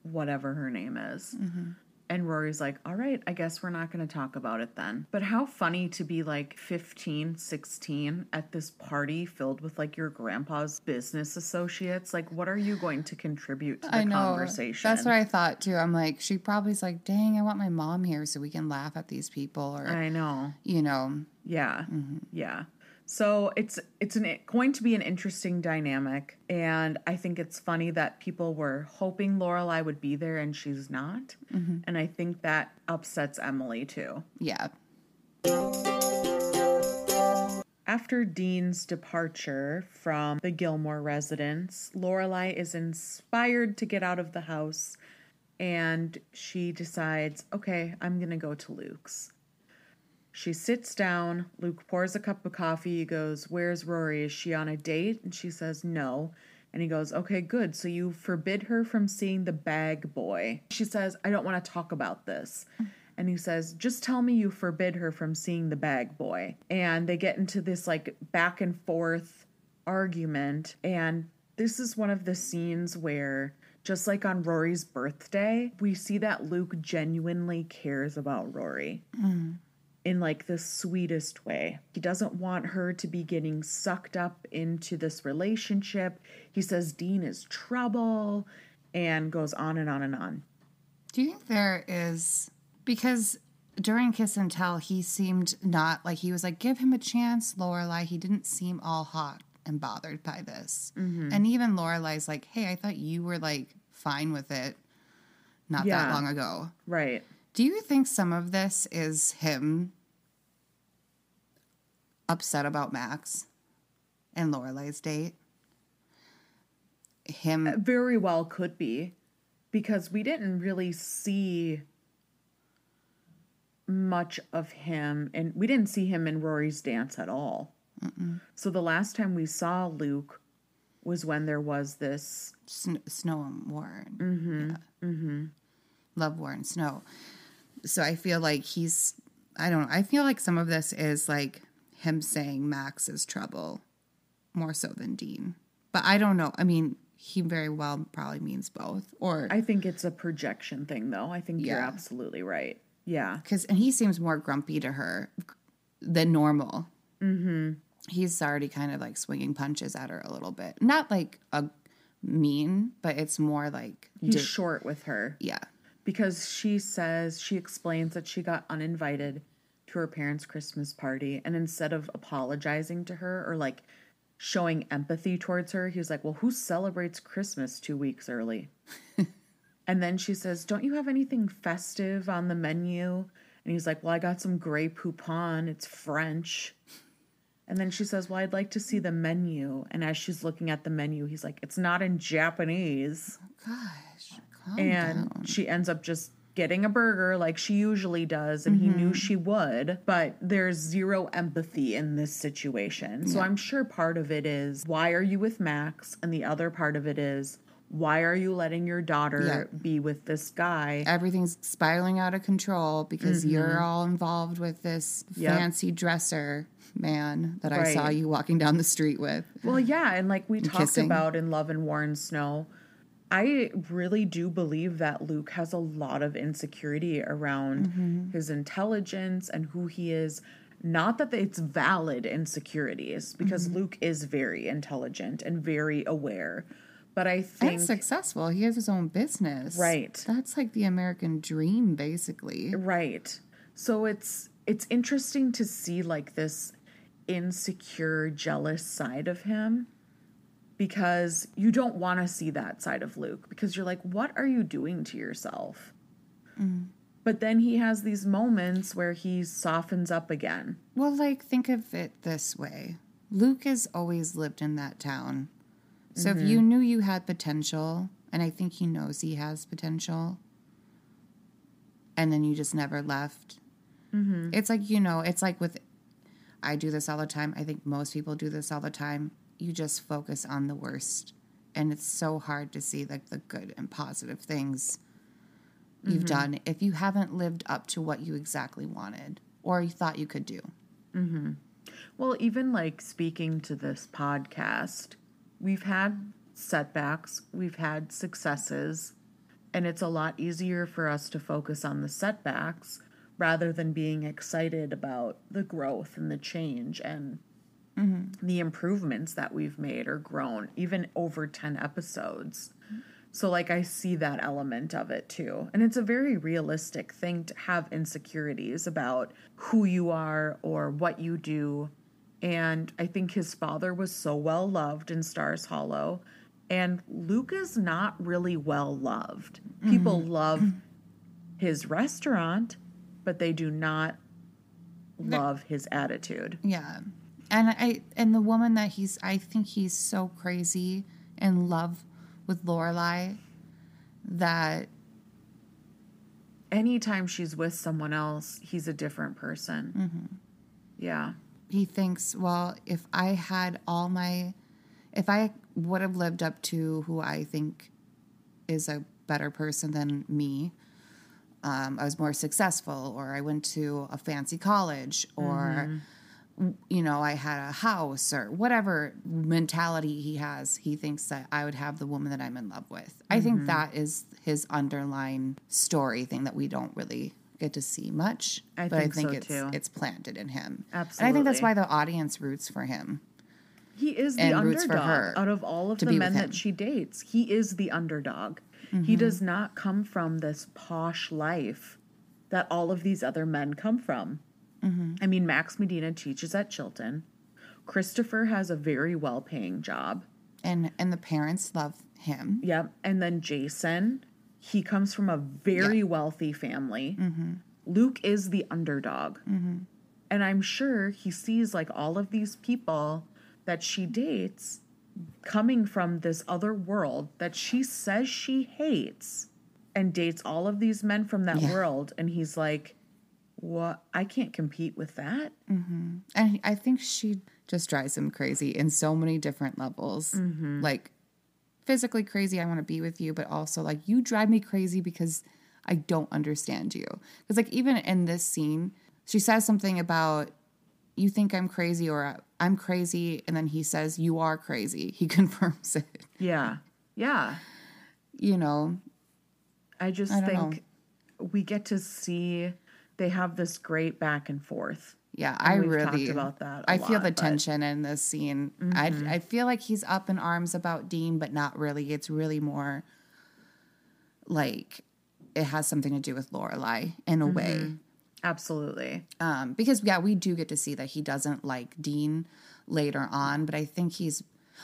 whatever her name is. Mm-hmm. And Rory's like, All right, I guess we're not going to talk about it then. But how funny to be like 15, 16 at this party filled with like your grandpa's business associates. Like, what are you going to contribute to the I know. conversation? That's what I thought too. I'm like, she probably's like, "Dang, I want my mom here so we can laugh at these people," or I know. you know, Yeah. Mm-hmm. Yeah. So it's it's an, going to be an interesting dynamic and I think it's funny that people were hoping Lorelai would be there and she's not. Mm-hmm. And I think that upsets Emily too. yeah, After Dean's departure from the Gilmore residence, Lorelai is inspired to get out of the house and she decides, "Okay, I'm going to go to Luke's." She sits down. Luke pours a cup of coffee. He goes, Where's Rory? Is she on a date? And she says, No. And he goes, Okay, good. So you forbid her from seeing the bag boy. She says, I don't want to talk about this. Mm. And he says, Just tell me you forbid her from seeing the bag boy. And they get into this like back and forth argument. And this is one of the scenes where, just like on Rory's birthday, we see that Luke genuinely cares about Rory mm. In like the sweetest way. He doesn't want her to be getting sucked up into this relationship. He says Dean is trouble and goes on and on and on. Do you think there is because during Kiss and Tell he seemed not like he was like give him a chance, Lorelai. He didn't seem all hot and bothered by this. Mm-hmm. And even Lorelai's like, hey, I thought you were like fine with it not Yeah. that long ago. Right. Do you think some of this is him upset about Max and Lorelai's date? Him Very well could be because we didn't really see much of him and we didn't see him in Rory's dance at all. So the last time we saw Luke was when there was this Sn- Snow and Warren. Mm-hmm. Mm-hmm. Love War and Snow. So I feel like he's, I don't know. I feel like some of this is like him saying Max is trouble more so than Dean. But I don't know. I mean, he very well probably means both. Or, I think it's a projection thing though. I think you're absolutely right. Yeah. because, and he seems more grumpy to her than normal. Mm-hmm. He's already kind of like swinging punches at her a little bit. Not like a mean, but it's more like, He's di- short with her. yeah. Because she says she explains that she got uninvited to her parents' Christmas party and instead of apologizing to her or like showing empathy towards her, he was like, "Well, who celebrates Christmas 2 weeks early?" and then she says, "Don't you have anything festive on the menu?" And he's like, "Well, I got some Grey Poupon. It's French." And then she says, "Well, I'd like to see the menu." And as she's looking at the menu, he's like, "It's not in Japanese." Oh, gosh, calm and down. she ends up just getting a burger like she usually does and he Mm-hmm. knew she would but there's zero empathy in this situation so i'm sure part of it is why are you with max and the other part of it is why are you letting your daughter be with this guy everything's spiraling out of control because you're all involved with this Mm-hmm. Yep. fancy dresser man that I saw you walking down the street with. Well, yeah, and like we talked kissing. about in Love and War and Snow, I really do believe that Luke has a lot of insecurity around Mm-hmm. his intelligence and who he is. Not that it's valid insecurities, because Mm-hmm. Luke is very intelligent and very aware. But I And think successful. He has his own business. Right. That's like the American dream, basically. Right. So it's it's interesting to see like this insecure, jealous side of him because you don't want to see that side of Luke because you're like, what are you doing to yourself? Mm. But then he has these moments where he softens up again. Well, like, think of it this way Luke has always lived in that town. So if you mm-hmm. knew you had potential, and I think he knows he has potential, and then you just never left, mm-hmm. it's like, you know, it's like with, I do this all the time. I think most people do this all the time. You just focus on the worst. And it's so hard to see like the good and positive things you've done if you haven't lived up to what you exactly wanted or you thought you could do. Mm-hmm. Well, even like speaking to this podcast, we've had setbacks, we've had successes, and it's a lot easier for us to focus on the setbacks rather than being excited about the growth and the change and Mm-hmm. the improvements that we've made or grown, even over 10 episodes. So, like, I see that element of it too. And it's a very realistic thing to have insecurities about who you are or what you do. And I think his father was so well loved in Stars Hollow. And Luke is not really well loved. People mm-hmm. love his restaurant, but they do not love his attitude. Yeah. And I and the woman that he's I think he's so crazy in love with Lorelai that Anytime she's with someone else, he's a different person. Yeah. he thinks, well, if I had all my if I would have lived up to who I think is a better person than me, um, I was more successful, or I went to a fancy college, or you know, I had a house, or whatever mentality he has. He thinks that I would have the woman that I'm in love with. I think mm-hmm. that is his underlying story thing that we don't really get to see much. I but think I think so, it's too. it's planted in him. And I think that's why the audience roots for him. He is the underdog out of all of the men that she dates. He is the underdog. He mm-hmm. does not come from this posh life that all of these other men come from. Mm-hmm. I mean, Max Medina teaches at Chilton. Christopher has a very well paying job. And and the parents love him. Yep. And then Jason, he comes from a very wealthy family. Mm-hmm. Luke is the underdog. Mm-hmm. And I'm sure he sees like all of these people that she dates coming from this other world that she says she hates and dates all of these men from that Yeah. world. And he's like, what? I can't compete with that. Mm-hmm. And I think she just drives him crazy in so many different levels. Mm-hmm. Like physically crazy, I want to be with you, but also like you drive me crazy because I don't understand you. Because like even in this scene, she says something about you think I'm crazy or uh, I'm crazy, and then he says you are crazy. He confirms it. Yeah. Yeah. You know, I just I think we get to see they have this great back and forth. Yeah, I we've really talked about that I feel the but- Mm-hmm. tension in this scene. I I feel like he's up in arms about Dean, but not really. It's really more like it has something to do with Lorelai in a way. Mm-hmm. Absolutely. Um, because yeah, we do get to see that he doesn't like Dean later on, but I think he's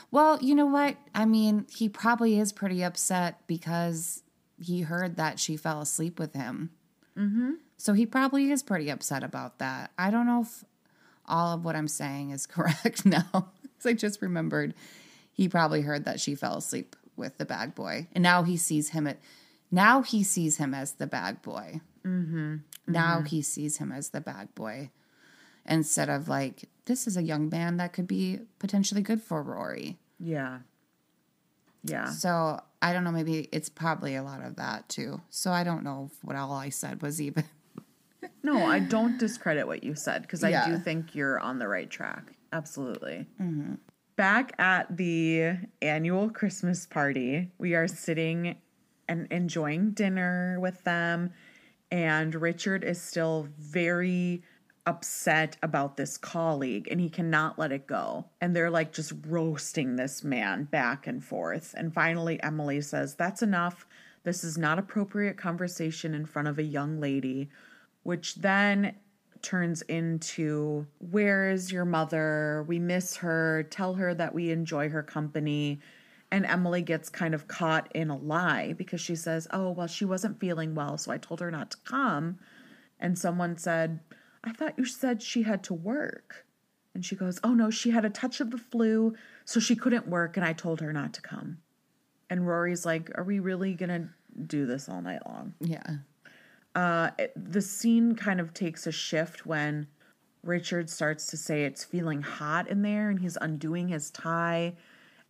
well, you know what? I mean, he probably is pretty upset because he heard that she fell asleep with him. Mm-hmm. So he probably is pretty upset about that. I don't know if all of what I'm saying is correct now. 'Cause I just remembered he probably heard that she fell asleep with the bag boy, and now he sees him at now he sees him as the bag boy. Mm-hmm. Now mm-hmm. he sees him as the bag boy instead of like, this is a young man that could be potentially good for Rory. Yeah. Yeah. So I don't know, maybe it's probably a lot of that too. So I don't know what all I said was even. No, I don't discredit what you said because I Yeah. do think you're on the right track. Absolutely. Mm-hmm. Back at the annual Christmas party, we are sitting and enjoying dinner with them. And Richard is still very upset about this colleague and he cannot let it go. And they're like just roasting this man back and forth. And finally, Emily says, That's enough. This is not appropriate conversation in front of a young lady, which then turns into where is your mother? We miss her. Tell her that we enjoy her company. And emily gets kind of caught in a lie because she says oh well she wasn't feeling well so i told her not to come. And someone said i thought you said she had to work. And she goes oh no she had a touch of the flu so she couldn't work and i told her not to come. And rory's like are we really gonna do this all night long? Yeah. Uh, the scene kind of takes a shift when Richard starts to say it's feeling hot in there and he's undoing his tie.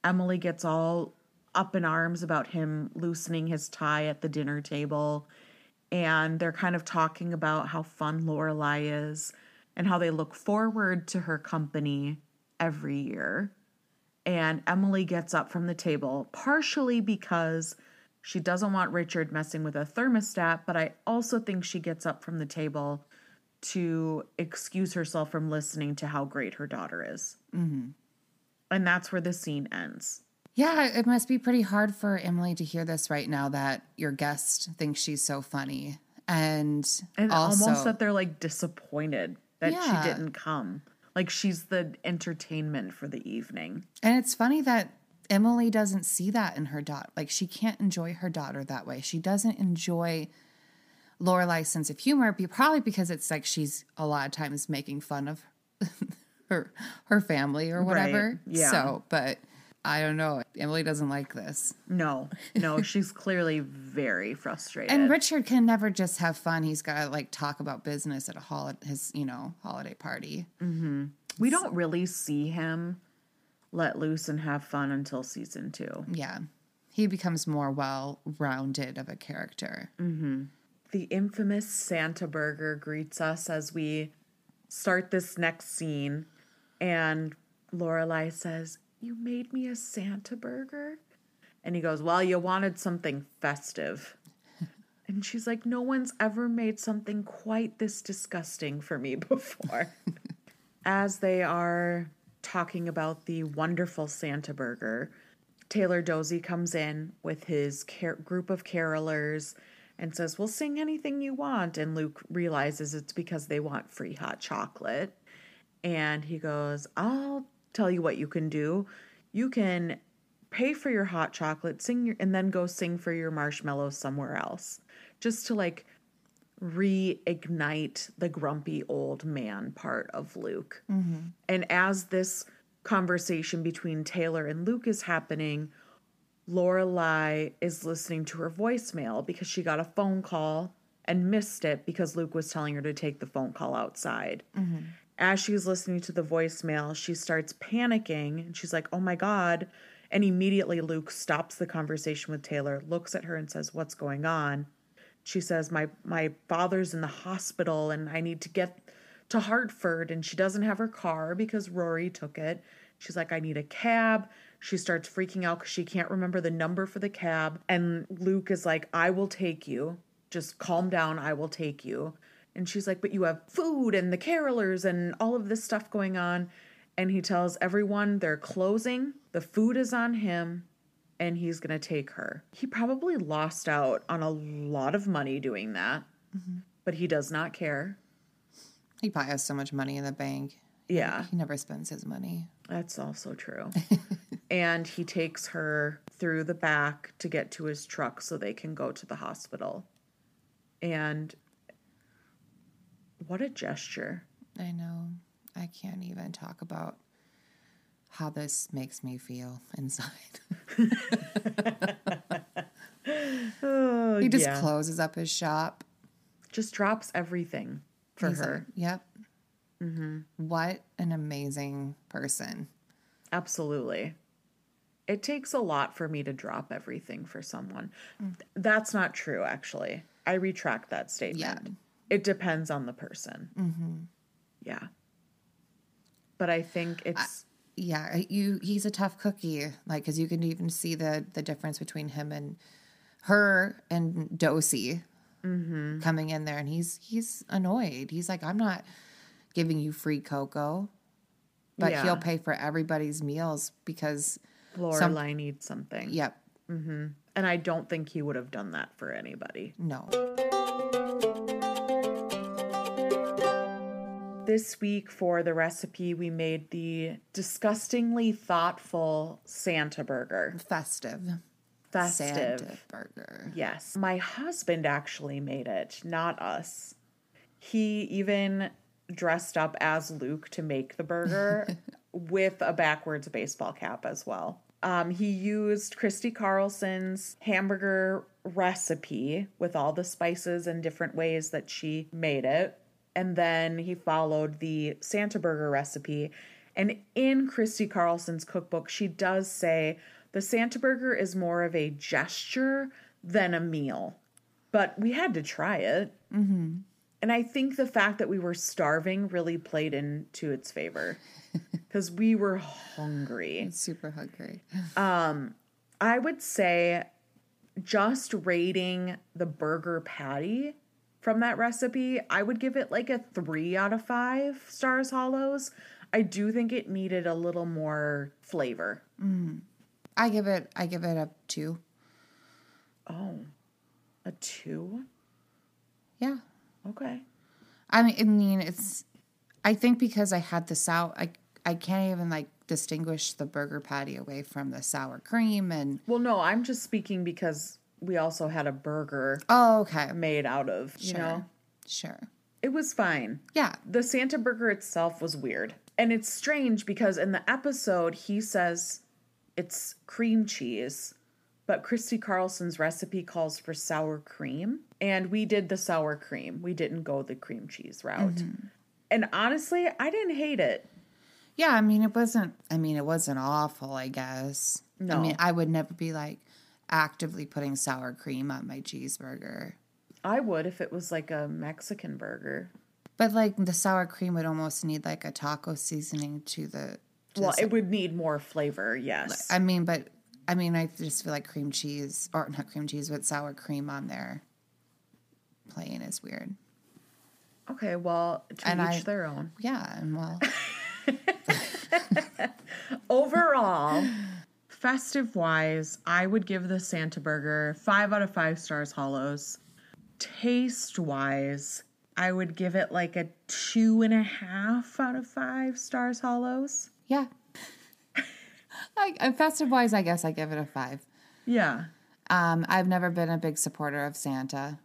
Emily gets all up in arms about him loosening his tie at the dinner table. And they're kind of talking about how fun Lorelai is and how they look forward to her company every year. And Emily gets up from the table, partially because she doesn't want Richard messing with a thermostat, but I also think she gets up from the table to excuse herself from listening to how great her daughter is. Mm-hmm. And that's where the scene ends. Yeah, it must be pretty hard for Emily to hear this right now that your guest thinks she's so funny. And, And also, almost that they're like disappointed that Yeah. she didn't come. Like she's the entertainment for the evening. And it's funny that Emily doesn't see that in her daughter. Like she can't enjoy her daughter that way. She doesn't enjoy Lorelai's sense of humor, probably because it's like she's a lot of times making fun of her her family or whatever. yeah. So, but I don't know. Emily doesn't like this. No, no, she's clearly very frustrated. And Richard can never just have fun. He's got to like talk about business at a hol- his you know holiday party. Mm-hmm. we don't really see him let loose and have fun until season two. Yeah, he becomes more well rounded of a character. Mm-hmm. The infamous Santa Burger greets us as we start this next scene, and Lorelai says, "You made me a Santa Burger," and he goes, "Well, you wanted something festive." And she's like, No one's ever made something quite this disgusting for me before. As they are talking about the wonderful Santa burger, Taylor Doose comes in with his car- group of carolers and says, We'll sing anything you want. And Luke realizes it's because they want free hot chocolate. And he goes, I'll tell you what you can do. You can pay for your hot chocolate, sing your, and then go sing for your marshmallows somewhere else, just to like reignite the grumpy old man part of Luke. Mm-hmm. And as this conversation between Taylor and Luke is happening, Lorelai is listening to her voicemail because she got a phone call and missed it because Luke was telling her to take the phone call outside. Mm-hmm. As she's listening to the voicemail, she starts panicking and she's like, "Oh my god." And immediately Luke stops the conversation with Taylor, looks at her and says, "What's going on?" She says, "My my father's in the hospital and I need to get to Hartford and she doesn't have her car because Rory took it. She's like, I need a cab. She starts freaking out because she can't remember the number for the cab. And Luke is like, I will take you. Just calm down. I will take you. And she's like, But you have food and the carolers and all of this stuff going on. And he tells everyone they're closing. The food is on him and he's going to take her. He probably lost out on a lot of money doing that, mm-hmm. but he does not care. He probably has so much money in the bank. Yeah. He never spends his money. That's also true. and he takes her through the back to get to his truck so they can go to the hospital. And what a gesture. I know. I can't even talk about how this makes me feel inside. Oh, he just yeah. closes up his shop. just drops everything for He's like, her. yep. What an amazing person. Absolutely. It takes a lot for me to drop everything for someone. That's not true, actually. I retract that statement. Yeah. It depends on the person. Mm-hmm. Yeah. But I think it's. Yeah, you. He's a tough cookie. Like, because you can even see the the difference between him and her and Doose mm-hmm. coming in there, and he's he's annoyed. He's like, I'm not giving you free cocoa, but Yeah. he'll pay for everybody's meals because. Lorelai needs something. Yep. Mm-hmm. And I don't think he would have done that for anybody. No. This week for the recipe, we made the disgustingly thoughtful Santa burger. Festive. Festive. Santa burger. Yes. My husband actually made it, not us. He even dressed up as Luke to make the burger with a backwards baseball cap as well. Um, he used Kristi Carlson's hamburger recipe with all the spices and different ways that she made it. And then he followed the Santa burger recipe. And in Kristi Carlson's cookbook, she does say the Santa burger is more of a gesture than a meal. But we had to try it. Mm-hmm. And I think the fact that we were starving really played into its favor because we were hungry. Super hungry. um, I would say just rating the burger patty from that recipe, I would give it like a three out of five stars hollows. I do think it needed a little more flavor. Mm. I give it. I give it a two. Oh, a two? Yeah. Okay. I mean, I mean, it's. I think because I had the sour, I I can't even like distinguish the burger patty away from the sour cream and. Well, no, I'm just speaking because we also had a burger Oh, okay. made out of, you know, Sure. it was fine. Yeah. The Santa burger itself was weird. And it's strange because in the episode, he says it's cream cheese, but Kristi Carlson's recipe calls for sour cream. And we did the sour cream. We didn't go the cream cheese route. Mm-hmm. And honestly, I didn't hate it. Yeah. I mean, it wasn't. I mean, it wasn't awful. I guess. No. I mean, I would never be like actively putting sour cream on my cheeseburger. I would if it was like a Mexican burger. But like the sour cream would almost need like a taco seasoning to the. To Well, the, it would need more flavor, yes. I mean, but I mean, I just feel like cream cheese or not cream cheese, but sour cream on there playing is weird. Okay, well, to And each I- their own. Yeah, and well, Overall, festive wise, I would give the Santa Burger five out of five stars hollows. Taste wise, I would give it like a two and a half out of five stars hollows. yeah. Like and festive wise, I guess I give it a five. Yeah. Um, I've never been a big supporter of Santa.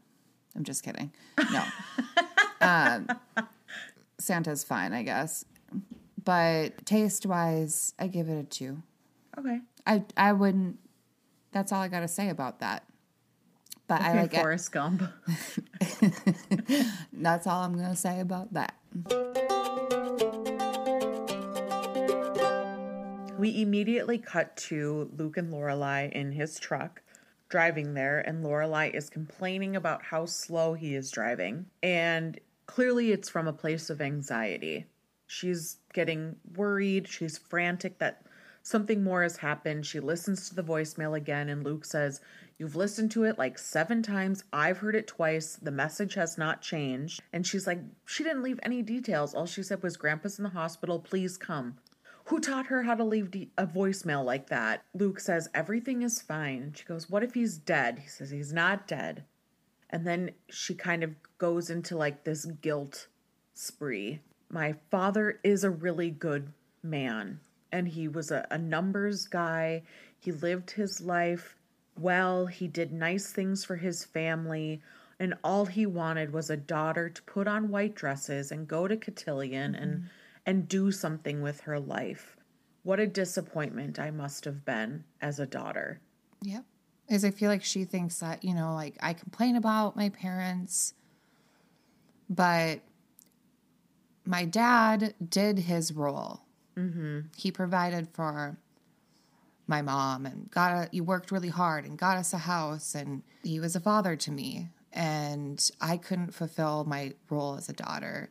I'm just kidding. No. um, Santa's fine, I guess. But taste wise, I give it a two. Okay. I I wouldn't. That's all I got to say about that. But I Okay, like it. Forrest Gump. That's all I'm going to say about that. We immediately cut to Luke and Lorelai in his truck driving there, and Lorelai is complaining about how slow he is driving. And clearly, it's from a place of anxiety. She's getting worried, she's frantic that something more has happened. She listens to the voicemail again, and Luke says, You've listened to it like seven times. I've heard it twice. The message has not changed. And she's like, She didn't leave any details. All she said was, Grandpa's in the hospital. Please come. Who taught her how to leave de- a voicemail like that? Luke says, Everything is fine. She goes, What if he's dead? He says, He's not dead. And then she kind of goes into like this guilt spree. My father is a really good man, and he was a, a numbers guy. He lived his life well, he did nice things for his family. And all he wanted was a daughter to put on white dresses and go to cotillion and mm-hmm. and do something with her life. What a disappointment I must have been as a daughter. Yep. Is I feel like she thinks that, you know, like I complain about my parents, but my dad did his role. Mm-hmm. He provided for my mom and got a, he worked really hard and got us a house and he was a father to me. And I couldn't fulfill my role as a daughter.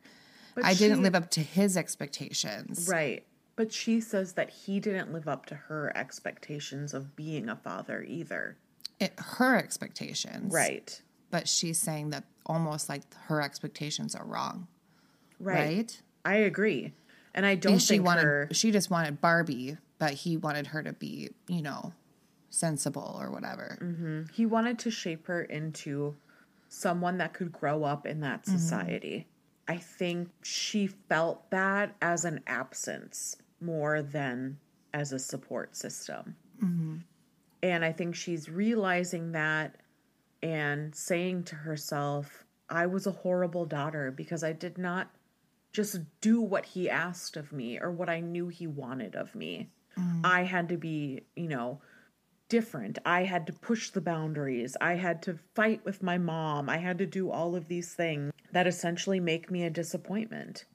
But I didn't live up to his expectations. Right. But she says that he didn't live up to her expectations of being a father either. It, her expectations. Right. But she's saying that almost like her expectations are wrong. Right. right? I agree. And I don't she think wanted her she just wanted Barbie, but he wanted her to be, you know, sensible or whatever. Mm-hmm. he wanted to shape her into someone that could grow up in that society. I think she felt that as an absence more than as a support system. And I think she's realizing that and saying to herself, I was a horrible daughter because I did not just do what he asked of me or what I knew he wanted of me. I had to be, you know, different. I had to push the boundaries. I had to fight with my mom. I had to do all of these things that essentially make me a disappointment.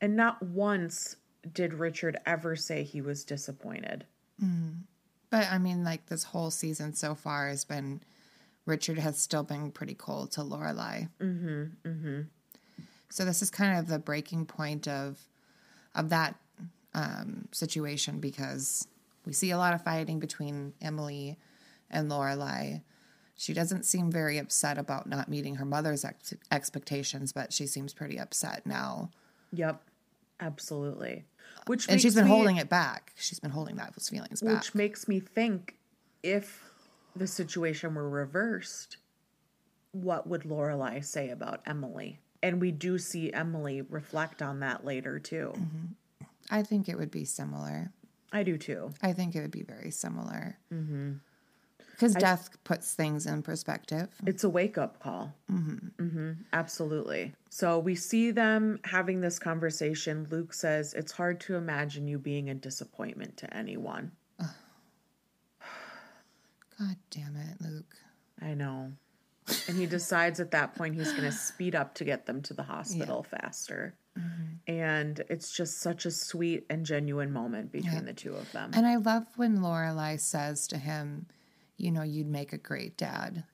And not once did Richard ever say he was disappointed. But I mean, like this whole season so far has been Richard has still been pretty cold to Lorelai. Mm-hmm. Mm-hmm. So this is kind of the breaking point of of that um, situation because we see a lot of fighting between Emily and Lorelai. She doesn't seem very upset about not meeting her mother's ex- expectations, but she seems pretty upset now. Yep. Absolutely. Which And she's been me- holding it back. She's been holding those feelings back. Which makes me think if the situation were reversed, what would Lorelai say about Emily? And we do see Emily reflect on that later too. Mm-hmm. I think it would be similar. I do too. I think it would be very similar. Mm-hmm. Because death puts things in perspective. It's a wake up call. Mm-hmm. mm-hmm. Absolutely. So we see them having this conversation. Luke says, It's hard to imagine you being a disappointment to anyone. God damn it, Luke. I know. And he decides at that point he's going to speed up to get them to the hospital faster. Mm-hmm. And it's just such a sweet and genuine moment between the two of them. And I love when Lorelai says to him, "You know, you'd make a great dad."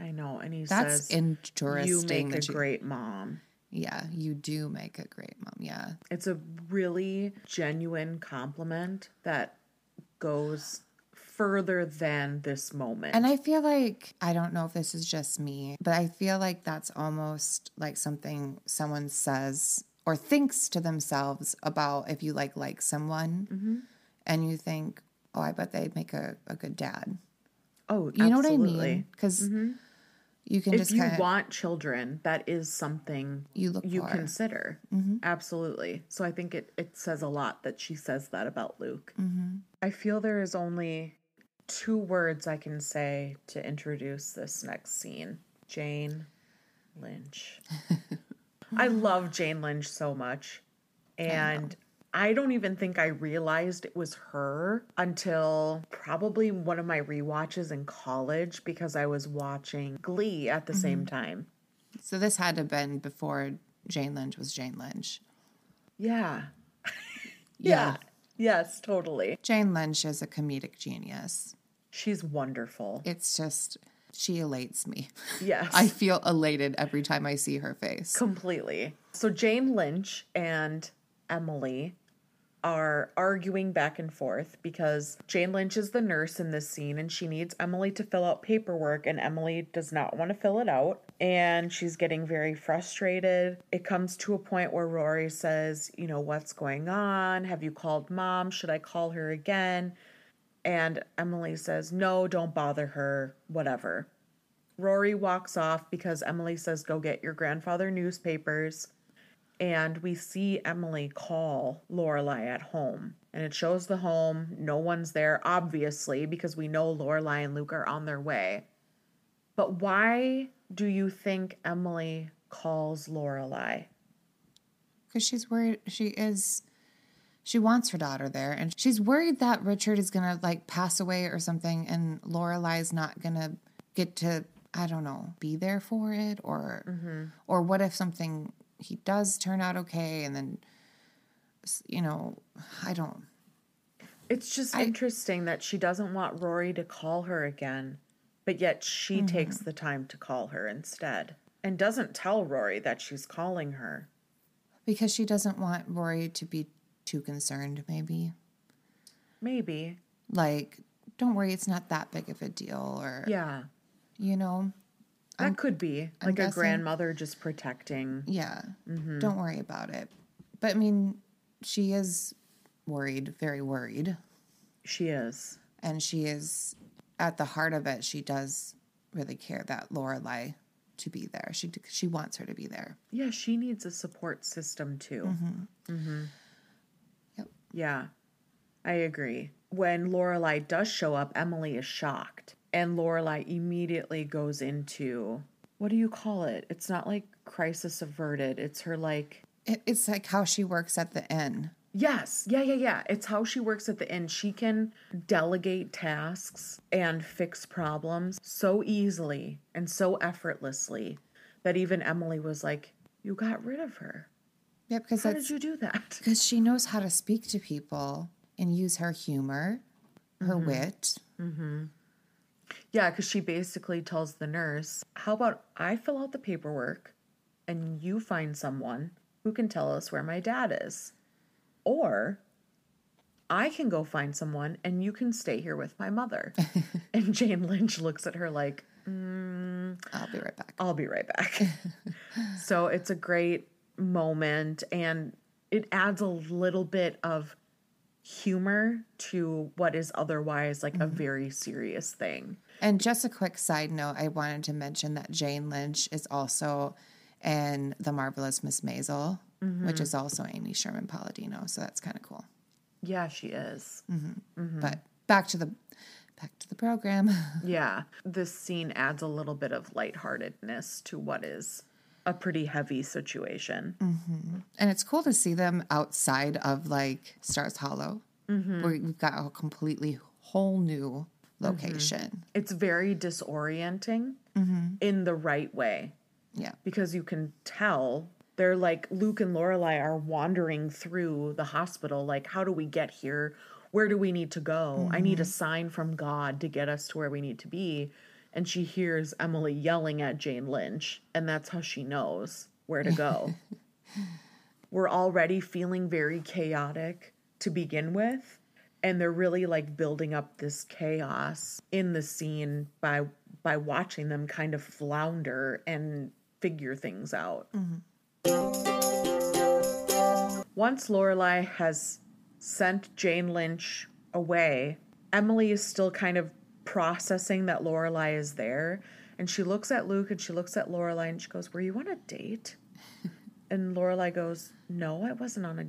I know. And he That's says, interesting. You make a great mom. Yeah, you do make a great mom. Yeah, It's a really genuine compliment that goes further than this moment. and I feel like I don't know if this is just me, but I feel like that's almost like something someone says or thinks to themselves about if you like like someone, Mm-hmm. and you think, "Oh, I bet they'd make a, a good dad." oh, You know what I mean? Because mm-hmm. you can If just you kind of want children, that is something you look you for. consider. Mm-hmm. Absolutely. So I think it, it says a lot that she says that about Luke. I I feel there is only two words I can say to introduce this next scene Jane Lynch. I love Jane Lynch so much. And I, don't even think I realized it was her until probably one of my rewatches in college because I was watching Glee at the same mm-hmm. time. So this had to have been before Jane Lynch was Jane Lynch. Yeah. Yeah. Yes, totally. Jane Lynch is a comedic genius. She's wonderful. It's just, she elates me. Yes. I feel elated every time I see her face. Completely. So Jane Lynch and Emily are arguing back and forth because Jane Lynch is the nurse in this scene and she needs Emily to fill out paperwork and Emily does not want to fill it out and she's getting very frustrated. It comes to a point where Rory says, "You know, what's going on? Have you called mom? Should I call her again?" And Emily says, "No, don't bother her. Whatever." Rory walks off because Emily says, Go get your grandfather newspapers. And we see Emily call Lorelai at home. And it shows the home. No one's there, obviously, because we know Lorelai and Luke are on their way. But why do you think Emily calls Lorelai? Because she's worried, she is, she wants her daughter there. And she's worried that Richard is going to like pass away or something and Lorelai's not going to get to, I don't know, be there for it. Or, mm-hmm. or what if something, he does turn out okay and then, you know, I don't, It's just interesting that she doesn't want Rory to call her again, but yet she takes the time to call her instead and doesn't tell Rory that she's calling her. because she doesn't want Rory to be too concerned, maybe. Maybe. Like, don't worry, it's not that big of a deal. Or, Yeah. you know, That could be I'm like a guessing- grandmother just protecting. Yeah. Mm-hmm. Don't worry about it. But I mean, she is worried, very worried. She is. And she is at the heart of it, she does really care that Lorelai to be there. She she wants her to be there. Yeah, she needs a support system too. Mm-hmm. Yep. Yeah, I agree. When Lorelai does show up, Emily is shocked, and Lorelai immediately goes into what do you call it? It's not like crisis averted. It's her like It, it's like how she works at the inn. Yes. Yeah, yeah, yeah. It's how she works at the end. She can delegate tasks and fix problems so easily and so effortlessly that even Emily was like, You got rid of her. Yeah, because How did you do that? because she knows how to speak to people and use her humor, her Mm-hmm. wit. Yeah, because she basically tells the nurse, How about I fill out the paperwork and you find someone who can tell us where my dad is? Or I can go find someone and you can stay here with my mother. and Jane Lynch looks at her like, mm, I'll be right back. I'll be right back. so it's a great moment and it adds a little bit of humor to what is otherwise like a mm-hmm. very serious thing. And just a quick side note, I wanted to mention that Jane Lynch is also in The Marvelous Miss Maisel, Mm-hmm. which is also Amy Sherman Palladino. So that's kind of cool. Yeah, she is. Mm-hmm. Mm-hmm. But back to the back to the program. Yeah. This scene adds a little bit of lightheartedness to what is a pretty heavy situation. Mm-hmm. and it's cool to see them outside of like Stars Hollow, where we've got a completely whole new location. It's very disorienting in the right way. Yeah. because you can tell they're like Luke and Lorelai are wandering through the hospital. Like, how do we get here? Where do we need to go? I need a mm-hmm. sign from God to get us to where we need to be. And she hears Emily yelling at Jane Lynch, and that's how she knows where to go. We're already feeling very chaotic to begin with. And they're really like building up this chaos in the scene by by watching them kind of flounder and figure things out. Mm-hmm. Once Lorelai has sent Jane Lynch away, Emily is still kind of processing that Lorelai is there, and she looks at Luke and she looks at Lorelai and she goes, "Were you on a date?" and Lorelai goes, "No, I wasn't on a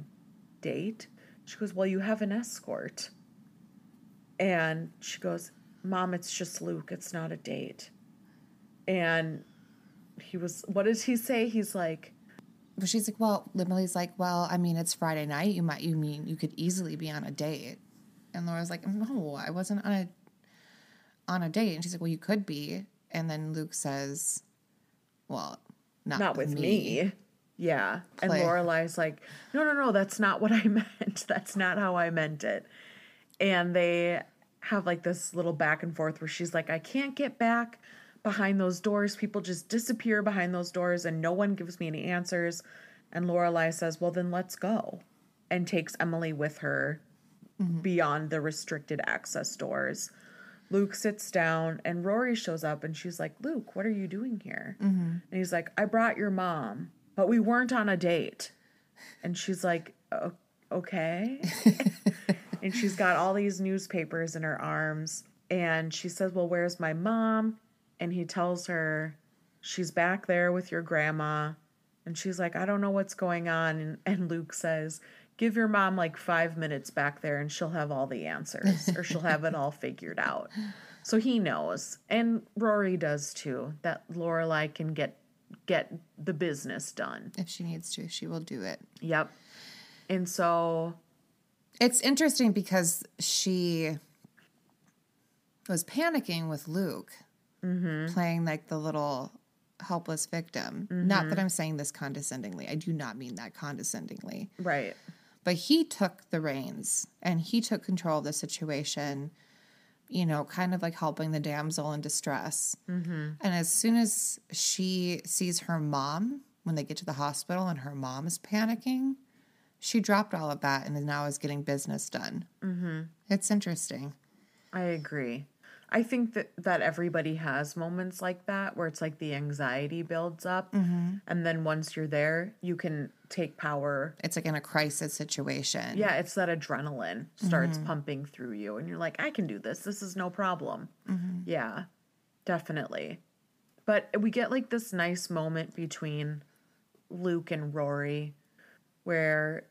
date." She goes, "Well, you have an escort." And she goes, Mom, it's just Luke. It's not a date. And he was, what does he say? He's like, But she's like, well, Emily's like, well, I mean, it's Friday night. You might, you mean you could easily be on a date. And Laura's like, no, I wasn't on a on a date. And she's like, well, you could be. And then Luke says, well, not, not with me. Yeah. And Play. Lorelai's like, no, no, no, that's not what I meant. That's not how I meant it. And they have like this little back and forth where she's like, I can't get back behind those doors. People just disappear behind those doors and no one gives me any answers. And Lorelai says, Well, then let's go. And takes Emily with her mm-hmm. beyond the restricted access doors. Luke sits down and Rory shows up and she's like, Luke, what are you doing here? Mm-hmm. And he's like, I brought your mom, but we weren't on a date. And she's like, okay. and she's got all these newspapers in her arms. And she says, Well, where's my mom? And he tells her, She's back there with your grandma. And she's like, I don't know what's going on. And, and Luke says, Give your mom like five minutes back there and she'll have all the answers or she'll have it all figured out. So he knows. And Rory does too, that Lorelai can get get the business done. if she needs to, she will do it. Yep. And so It's interesting because she was panicking with Luke, Mm-hmm. playing like the little helpless victim. Not that mm-hmm. I'm saying this condescendingly. I do not mean that condescendingly. right. But he took the reins and he took control of the situation, you know, kind of like helping the damsel in distress. Mm-hmm. And as soon as she sees her mom, when they get to the hospital and her mom is panicking, she dropped all of that and is now is getting business done. Mm-hmm. It's interesting. I agree. I think that that everybody has moments like that where it's like the anxiety builds up mm-hmm. and then once you're there, you can take power. It's like in a crisis situation. Yeah, it's that adrenaline starts mm-hmm. pumping through you and you're like, I can do this. This is no problem. Mm-hmm. Yeah. Definitely. But we get like this nice moment between Luke and Rory where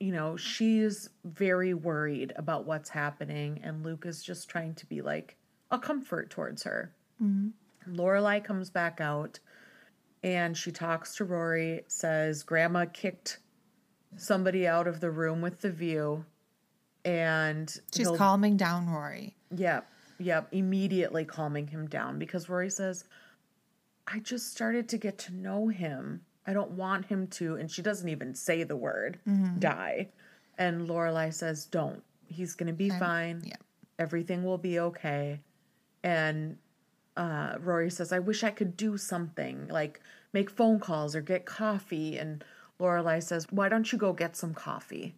you know, she's very worried about what's happening, and Luke is just trying to be like a comfort towards her. Mm-hmm. Lorelai comes back out and she talks to Rory, says, Grandma kicked somebody out of the room with the view, and She's calming down Rory. Yep, yep, immediately calming him down because Rory says, I just started to get to know him. I don't want him to, and she doesn't even say the word die. And Lorelai says, Don't. He's gonna be fine. yeah. Everything will be okay. And uh, Rory says, I wish I could do something, like make phone calls or get coffee. And Lorelai says, Why don't you go get some coffee?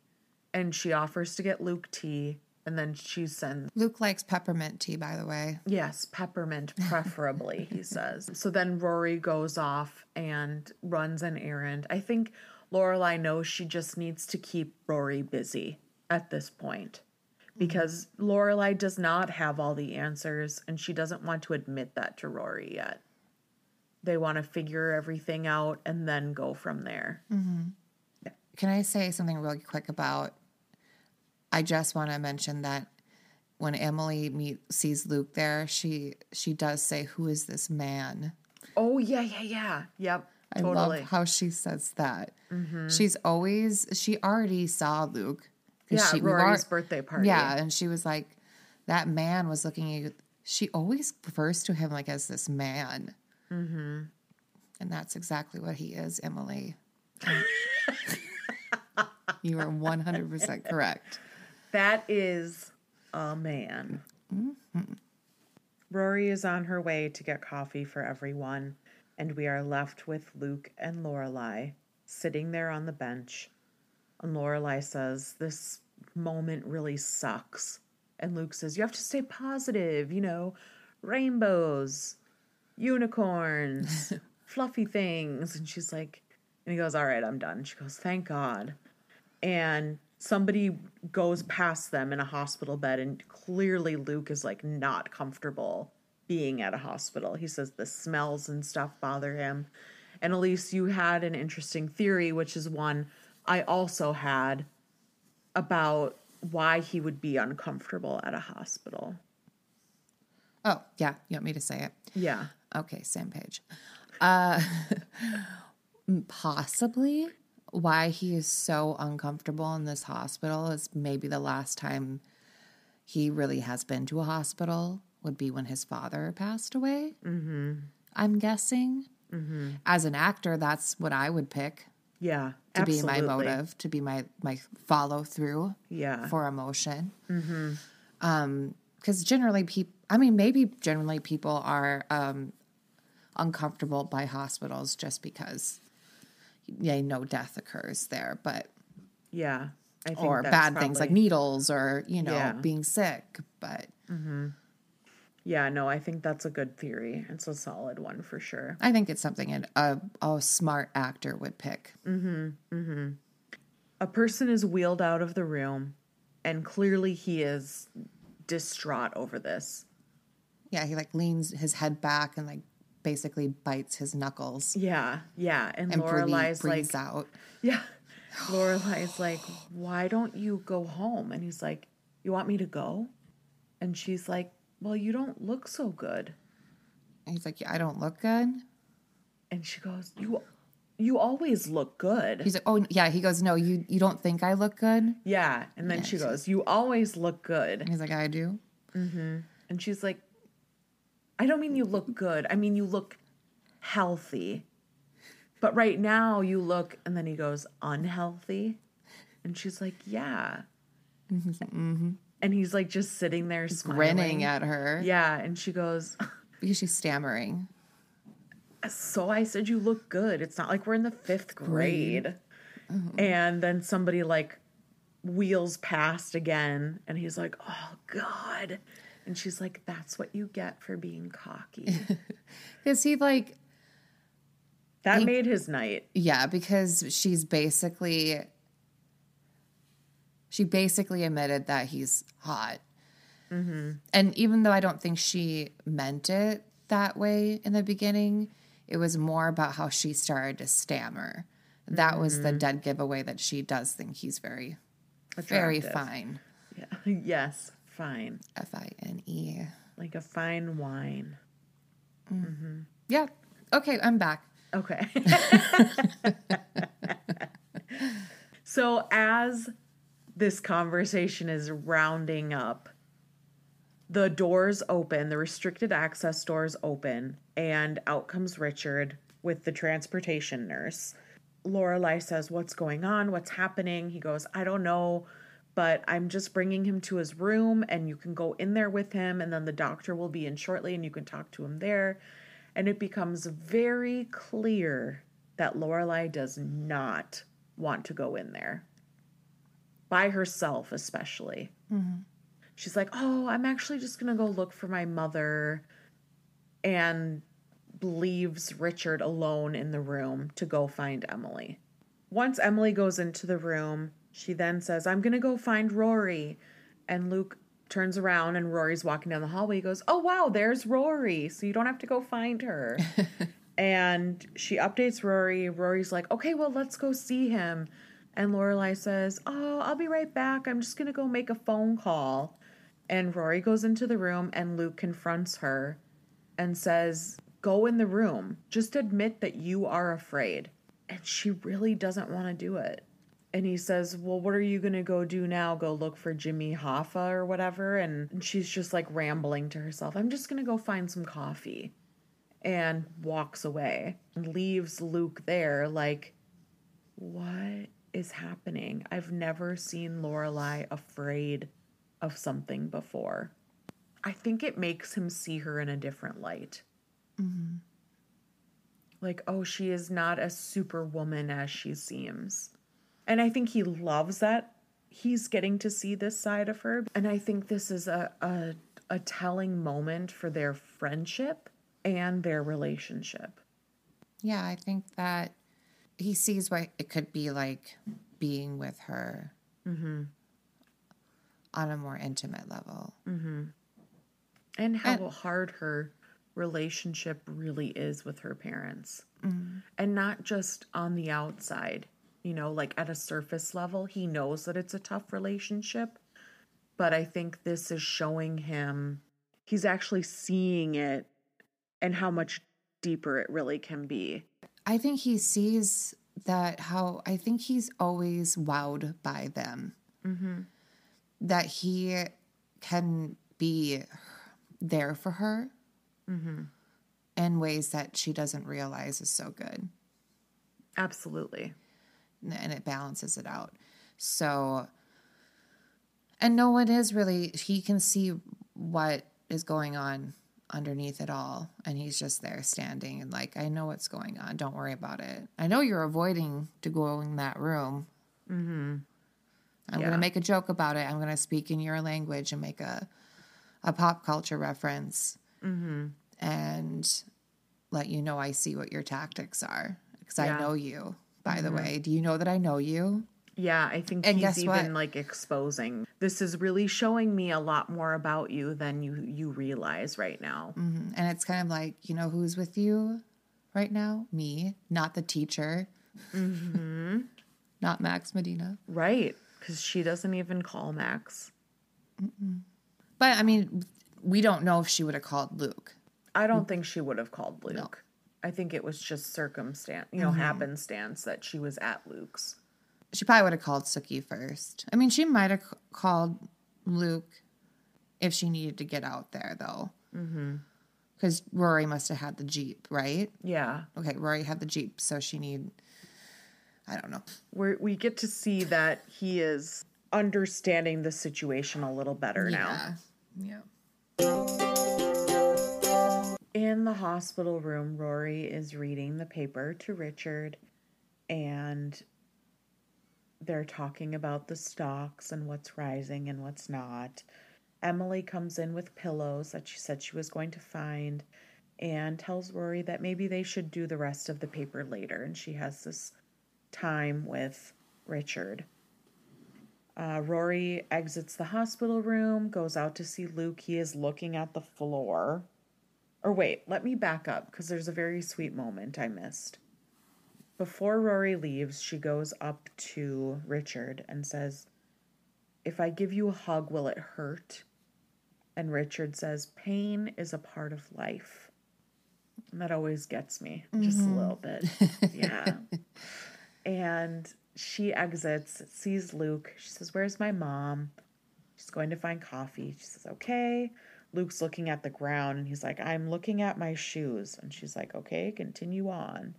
And she offers to get Luke tea, and then she sends Luke likes peppermint tea, by the way. Yes, peppermint preferably, he says. So then Rory goes off and runs an errand. I think Lorelai knows she just needs to keep Rory busy at this point because Lorelai does not have all the answers and she doesn't want to admit that to Rory yet. They want to figure everything out and then go from there. Mm-hmm. Can I say something really quick about? I just want to mention that when Emily meet sees Luke there, she she does say, "Who is this man?" Oh, yeah, yeah, yeah. Yep. I totally. love how she says that. She's always she already saw Luke. yeah, she, we Rory's were- birthday party. Yeah, and she was like, "That man was looking at you." She always refers to him like as this man, mm-hmm. and that's exactly what he is, Emily. you are one hundred percent correct. That is a man. Mm-hmm. Rory is on her way to get coffee for everyone, and we are left with Luke and Lorelai sitting there on the bench. And Lorelai says, This moment really sucks. And Luke says, You have to stay positive, you know, rainbows, unicorns, fluffy things. And she's like, and he goes, All right, I'm done. She goes, Thank God and somebody goes past them in a hospital bed and clearly Luke is like not comfortable being at a hospital. He says the smells and stuff bother him. And Elyse, you had an interesting theory, which is one I also had about why he would be uncomfortable at a hospital. Oh, yeah. You want me to say it? Yeah. Okay, same page. Uh, possibly why he is so uncomfortable in this hospital is maybe the last time he really has been to a hospital would be when his father passed away. Mm-hmm. I'm guessing. Mm-hmm. As an actor, that's what I would pick Yeah. to absolutely. be my motive, to be my my follow through Yeah. for emotion. Um, because generally, people. I mean, maybe generally people are um uncomfortable by hospitals just because yeah, no death occurs there, but Yeah. I think or bad things like needles or you know Yeah. being sick. But mm-hmm. Yeah, no, I think that's a good theory. It's a solid one for sure. I think it's something an, a a smart actor would pick. Mm-hmm, mm-hmm. A person is wheeled out of the room, and clearly he is distraught over this. Yeah, he like leans his head back and like basically bites his knuckles Yeah, yeah. And, and Lorelai's like, out. yeah. Lorelai's like, why don't you go home? And he's like, you want me to go? And she's like, well, you don't look so good. And he's like, yeah, I don't look good. And she goes, you, you always look good. He's like, oh yeah. He goes, no, you you don't think I look good? Yeah. And then Yeah, she she- goes, you always look good. he's like, I do. Mm-hmm. And she's like, I don't mean you look good. I mean you look healthy. But right now you look, and then he goes, unhealthy. And she's like, yeah. Mm-hmm. And he's like just sitting there smiling. Grinning at her Yeah. And she goes, because she's stammering. So I said you look good. It's not like we're in the fifth grade. Mm-hmm. And then somebody like wheels past again, and he's like, oh, God. And she's like, that's what you get for being cocky. Because he like That made his night. Yeah, because she's basically she basically admitted that he's hot. Mm-hmm. And even though I don't think she meant it that way in the beginning, it was more about how she started to stammer. That was the mm-hmm. dead giveaway that she does think he's very, very fine. Yeah. yes, fine. F I N E. Like a fine wine. Mm. Mm-hmm. Yeah. Okay, I'm back. Okay. so as this conversation is rounding up, the doors open, the restricted access doors open, and out comes Richard with the transportation nurse. Lorelai says, "What's going on? What's happening?" He goes, "I don't know, but I'm just bringing him to his room, and you can go in there with him, and then the doctor will be in shortly, and you can talk to him there." And it becomes very clear that Lorelai does not want to go in there by herself, especially. Mm-hmm. She's like, "Oh, I'm actually just gonna go look for my mother," and leaves Richard alone in the room to go find Emily. Once Emily goes into the room, she then says, I'm going to go find Rory. And Luke turns around and Rory's walking down the hallway. He goes, Oh, wow, there's Rory. So you don't have to go find her. and she updates Rory. Rory's like, Okay, well, let's go see him. And Lorelai says, Oh, I'll be right back. I'm just going to go make a phone call. And Rory goes into the room and Luke confronts her and says, Go in the room. Just admit that you are afraid. And she really doesn't want to do it. And he says, Well, what are you going to go do now? Go look for Jimmy Hoffa or whatever? And she's just like rambling to herself, I'm just going to go find some coffee. And walks away and leaves Luke there, like, What is happening? I've never seen Lorelai afraid of something before. I think it makes him see her in a different light. Mm-hmm. Like, oh, she is not a superwoman as she seems. And I think he loves that he's getting to see this side of her. And I think this is a, a, a telling moment for their friendship and their relationship. Yeah, I think that he sees what it could be like being with her mm-hmm. on a more intimate level. Mm-hmm. And how hard her relationship really is with her parents. Mm-hmm. And not just on the outside, you know, like at a surface level. He knows that it's a tough relationship, but I think this is showing him he's actually seeing it and how much deeper it really can be. I think he sees that how I think he's always wowed by them. Mm-hmm. That he can be there for her mm-hmm. in ways that she doesn't realize is so good. Absolutely. And it balances it out. So, and no one is really, he can see what is going on underneath it all. And he's just there standing and like, I know what's going on. Don't worry about it. I know you're avoiding to go in that room. Mm-hmm. I'm going to make a joke about it. I'm going to speak in your language and make a, a pop culture reference Mm-hmm. and let you know I see what your tactics are because Yeah. I know you. By the mm-hmm. way, do you know that I know you? Yeah, I think And he's even what? like exposing. This is really showing me a lot more about you than you you realize right now. Mm-hmm. And it's kind of like, you know, who's with you right now? Me, not the teacher, mm-hmm. not Max Medina. Right. Because she doesn't even call Max. But I mean, we don't know if she would have called Luke. I don't think she would have called Luke. I think it was just circumstance, you know, mm-hmm. happenstance that she was at Luke's. She probably would have called Sookie first. I mean, she might have c- called Luke if she needed to get out there, though. Mm-hmm. Because Rory must have had the Jeep, right? Yeah. Okay, Rory had the Jeep, so she need, I don't know. Where we get to see that he is understanding the situation a little better now. Yeah. In the hospital room, Rory is reading the paper to Richard, and they're talking about the stocks and what's rising and what's not. Emily comes in with pillows that she said she was going to find and tells Rory that maybe they should do the rest of the paper later. And she has this time with Richard. Uh, Rory exits the hospital room, goes out to see Luke. He is looking at the floor. Or wait, let me back up because there's a very sweet moment I missed. Before Rory leaves, she goes up to Richard and says, If I give you a hug, will it hurt? And Richard says, Pain is a part of life. And that always gets me just a mm-hmm. little bit. Yeah. and she exits, sees Luke. She says, Where's my mom? She's going to find coffee. She says, Okay. Luke's looking at the ground and he's like, I'm looking at my shoes. And she's like, Okay, continue on.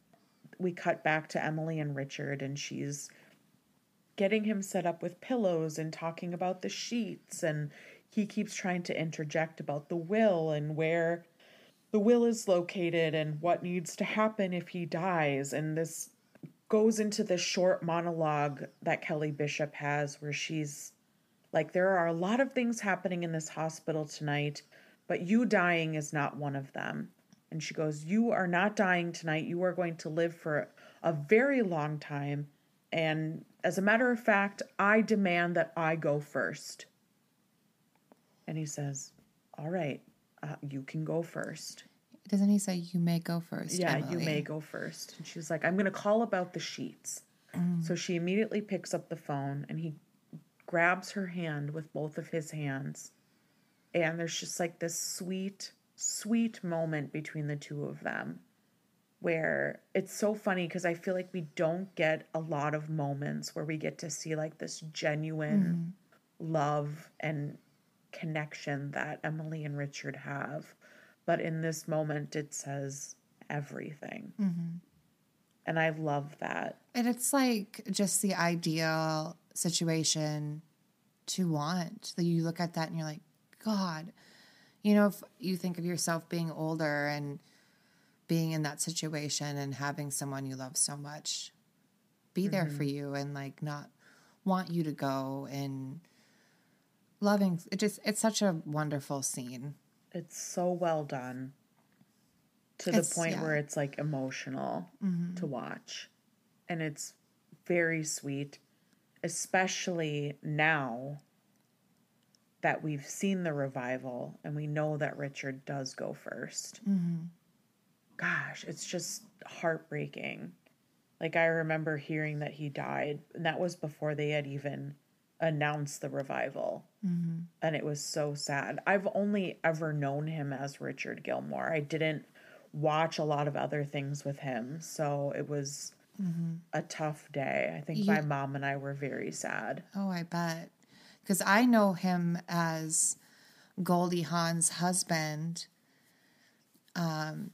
We cut back to Emily and Richard, and she's getting him set up with pillows and talking about the sheets. And he keeps trying to interject about the will and where the will is located and what needs to happen if he dies. And this goes into this short monologue that Kelly Bishop has where she's like, There are a lot of things happening in this hospital tonight, but you dying is not one of them. And she goes, You are not dying tonight. You are going to live for a very long time. And as a matter of fact, I demand that I go first. And he says, All right, uh, you can go first. Doesn't he say you may go first? Yeah, you may go first. And she's like, I'm going to call about the sheets. So she immediately picks up the phone and he grabs her hand with both of his hands. And there's just like this sweet, sweet moment between the two of them where it's so funny because I feel like we don't get a lot of moments where we get to see like this genuine mm-hmm. love and connection that Emily and Richard have. But in this moment, it says everything. Mm-hmm. And I love that. And it's like just the ideal situation to want. That you look at that and you're like, God, you know, if you think of yourself being older and being in that situation and having someone you love so much be there for mm-hmm. you and like not want you to go and loving it just it's such a wonderful scene. It's so well done to It's- the point yeah. where it's like emotional mm-hmm. to watch. And it's very sweet, especially now that we've seen the revival and we know that Richard does go 1st mm-hmm. Gosh, it's just heartbreaking. Like, I remember hearing that he died, and that was before they had even announced the revival. Mm-hmm. And it was so sad. I've only ever known him as Richard Gilmore. I didn't watch a lot of other things with him. So it was a tough day. I think my mom and I were very sad. Oh, I bet. Because I know him as Goldie Hawn's husband um,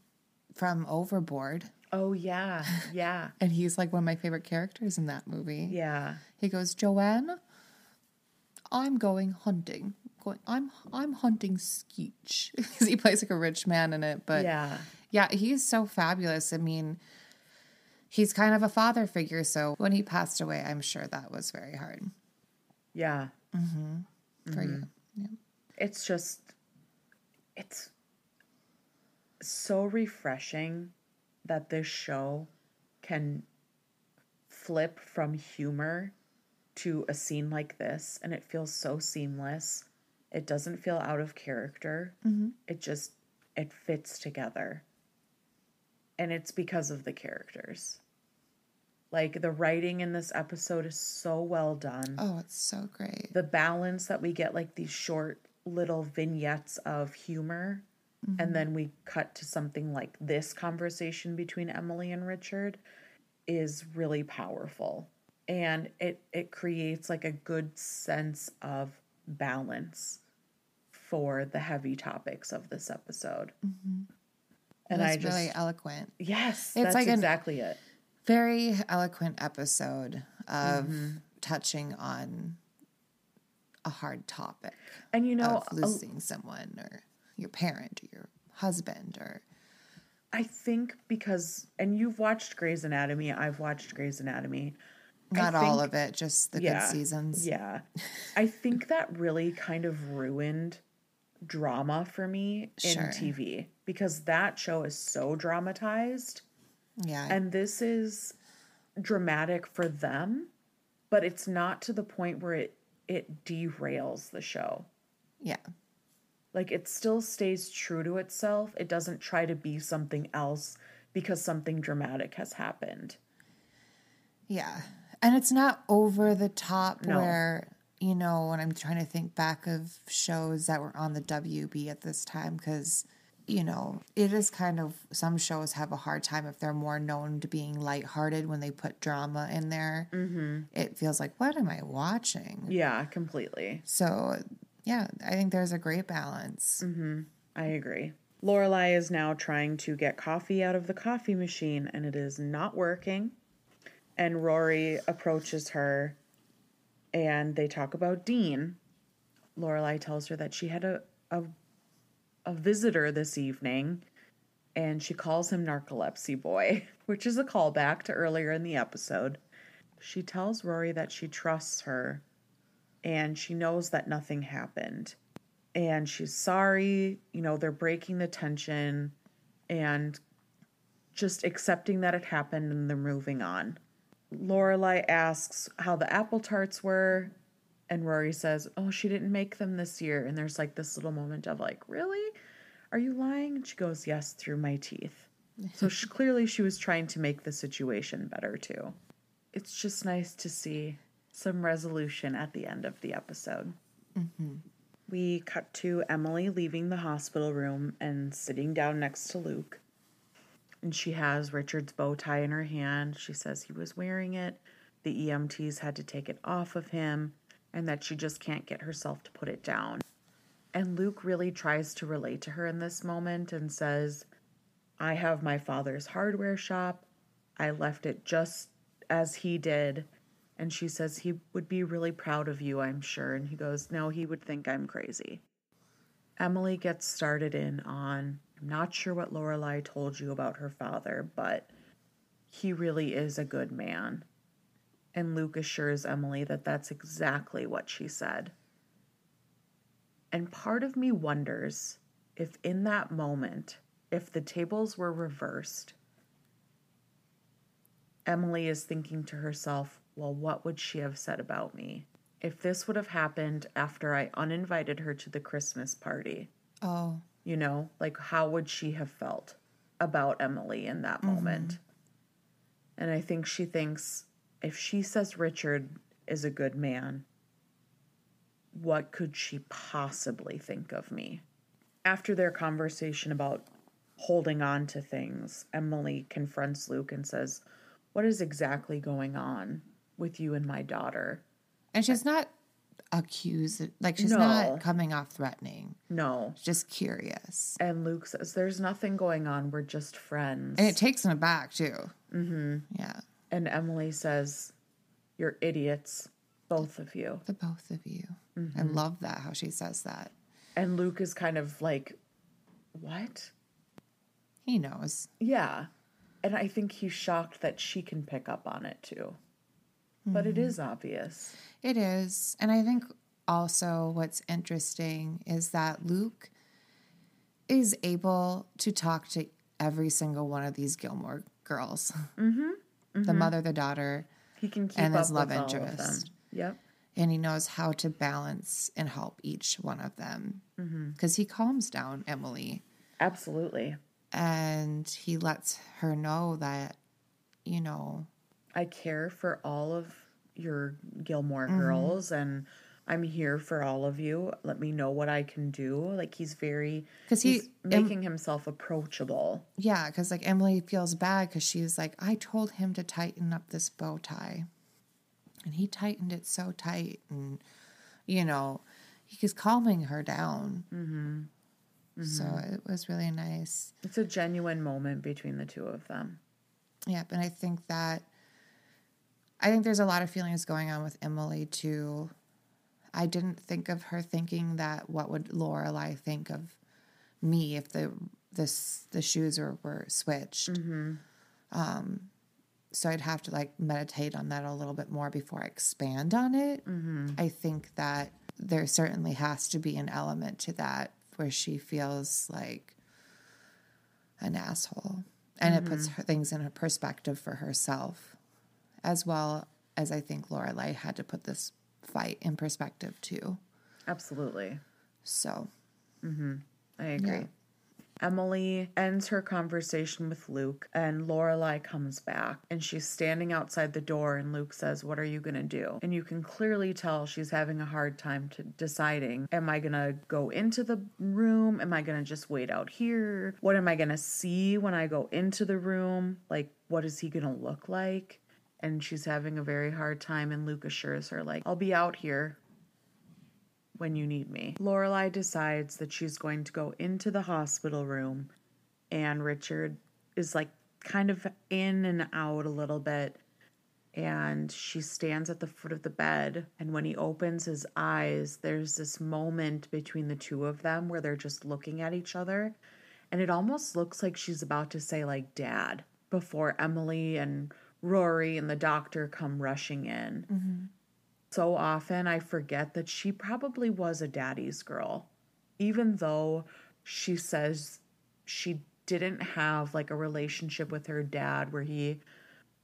from Overboard. Oh, yeah. Yeah. And he's like one of my favorite characters in that movie. Yeah. He goes, Joanne, I'm going hunting. Going, I'm I'm hunting Skeech because he plays like a rich man in it. But Yeah. yeah, he's so fabulous. I mean, he's kind of a father figure. So when he passed away, I'm sure that was very hard Yeah. Mm-hmm. for you. Mm-hmm. Yeah. it's just it's so refreshing that this show can flip from humor to a scene like this and it feels so seamless it doesn't feel out of character mm-hmm. it just it fits together and it's because of the characters. Like the writing in this episode is so well done. Oh, it's so great. the balance that we get like these short little vignettes of humor and mm-hmm. then we cut to something like this conversation between Emily and Richard is really powerful. And it it creates like a good sense of balance for the heavy topics of this episode. And And I it's just really eloquent. yes It's that's like exactly it Very eloquent episode of mm-hmm. touching on a hard topic and you know losing someone or your parent or your husband or I think because, and you've watched Grey's Anatomy, I've watched Grey's Anatomy. Not all of it, just the good seasons. Yeah. I think that really kind of ruined drama for me in Sure. TV because that show is so dramatized Yeah. and this is dramatic for them, but it's not to the point where it it derails the show. yeah. Like it still stays true to itself. It doesn't try to be something else because something dramatic has happened. Yeah. And it's not over the top No. where, you know, when I'm trying to think back of shows that were on the WB at this time, because, you know, it is kind of, some shows have a hard time if they're more known to being lighthearted when they put drama in there. Mm-hmm. It feels like, what am I watching? Yeah, completely. So, yeah, I think there's a great balance. I agree. Lorelai is now trying to get coffee out of the coffee machine and it is not working. And Rory approaches her and they talk about Dean. Lorelai tells her that she had a, a a visitor this evening and she calls him narcolepsy boy, which is a callback to earlier in the episode. She tells Rory that she trusts her and she knows that nothing happened and she's sorry. You know, they're breaking the tension and just accepting that it happened and they're moving on. Lorelai asks how the apple tarts were, and Rory says, "Oh, she didn't make them this year." And there's like this little moment of like, "Really? Are you lying?" And she goes, "Yes, through my teeth." So she, clearly, she was trying to make the situation better too. It's just nice to see some resolution at the end of the episode. Mm-hmm. We cut to Emily leaving the hospital room and sitting down next to Luke. And she has Richard's bow tie in her hand. She says he was wearing it. The EMTs had to take it off of him, and that she just can't get herself to put it down. And Luke really tries to relate to her in this moment and says, I have my father's hardware shop. I left it just as he did. And she says he would be really proud of you, I'm sure. And he goes, No, he would think I'm crazy. Emily gets started in on I'm not sure what Lorelai told you about her father, but he really is a good man. And Luke assures Emily that that's exactly what she said. And part of me wonders if in that moment, if the tables were reversed, Emily is thinking to herself, well, what would she have said about me? If this would have happened after I uninvited her to the Christmas party, Oh, you know, like how would she have felt about Emily in that mm-hmm. moment? And I think she thinks if she says Richard is a good man, what could she possibly think of me? After their conversation about holding on to things, Emily confronts Luke and says, What is exactly going on with you and my daughter? And she's not accused, like, she's No. not coming off threatening. No. She's just curious. And Luke says, There's nothing going on. We're just friends. And it takes him aback, too. Mm-hmm. Yeah. And Emily says, You're idiots, both of you. The both of you. I Mm-hmm. love that, how she says that. And Luke is kind of like, What? He knows. Yeah. And I think he's shocked that she can pick up on it too. But it mm-hmm. is obvious. It is. And I think also what's interesting is that Luke is able to talk to every single one of these Gilmore girls mm-hmm. the mm-hmm. mother, the daughter, He can keep And up his love with all of them. interest. Yep. and he knows how to balance and help each one of them mm-hmm. because he calms down Emily Absolutely. and he lets her know that, you know, I care for all of your Gilmore Mm-hmm. girls and I'm here for all of you. Let me know what I can do. Like he's very 'Cause he- he's making himself approachable. Yeah, because like Emily feels bad because she's like, I told him to tighten up this bow tie. And he tightened it so tight. And, you know, he's calming her down. Mm-hmm. So it was really nice. It's a genuine moment between the two of them. Yep. And I think that, I think there's a lot of feelings going on with Emily too. I didn't think of her thinking that what would Lorelai think of me if the this the shoes were, were switched. Mm-hmm. Um, so I'd have to like meditate on that a little bit more before I expand on it. Mm-hmm. I think that there certainly has to be an element to that where she feels like an asshole, and it puts mm-hmm. her things in a perspective for herself, as well as I think Lorelai had to put this fight in perspective too. Absolutely. So mhm I agree. Yeah. Emily ends her conversation with Luke, and Lorelai comes back, and she's standing outside the door. And Luke says, "What are you gonna do?" And you can clearly tell she's having a hard time to deciding: Am I gonna go into the room? Am I gonna just wait out here? What am I gonna see when I go into the room? Like, what is he gonna look like? And she's having a very hard time. And Luke assures her, like, "I'll be out here when you need me. Lorelai decides that she's going to go into the hospital room, and Richard is like kind of in and out a little bit. And she stands at the foot of the bed, and when he opens his eyes, there's this moment between the two of them where they're just looking at each other. And it almost looks like she's about to say, like, Dad, before Emily and Rory and the doctor come rushing in mm-hmm. so often I forget that she probably was a daddy's girl, even though she says she didn't have like a relationship with her dad where he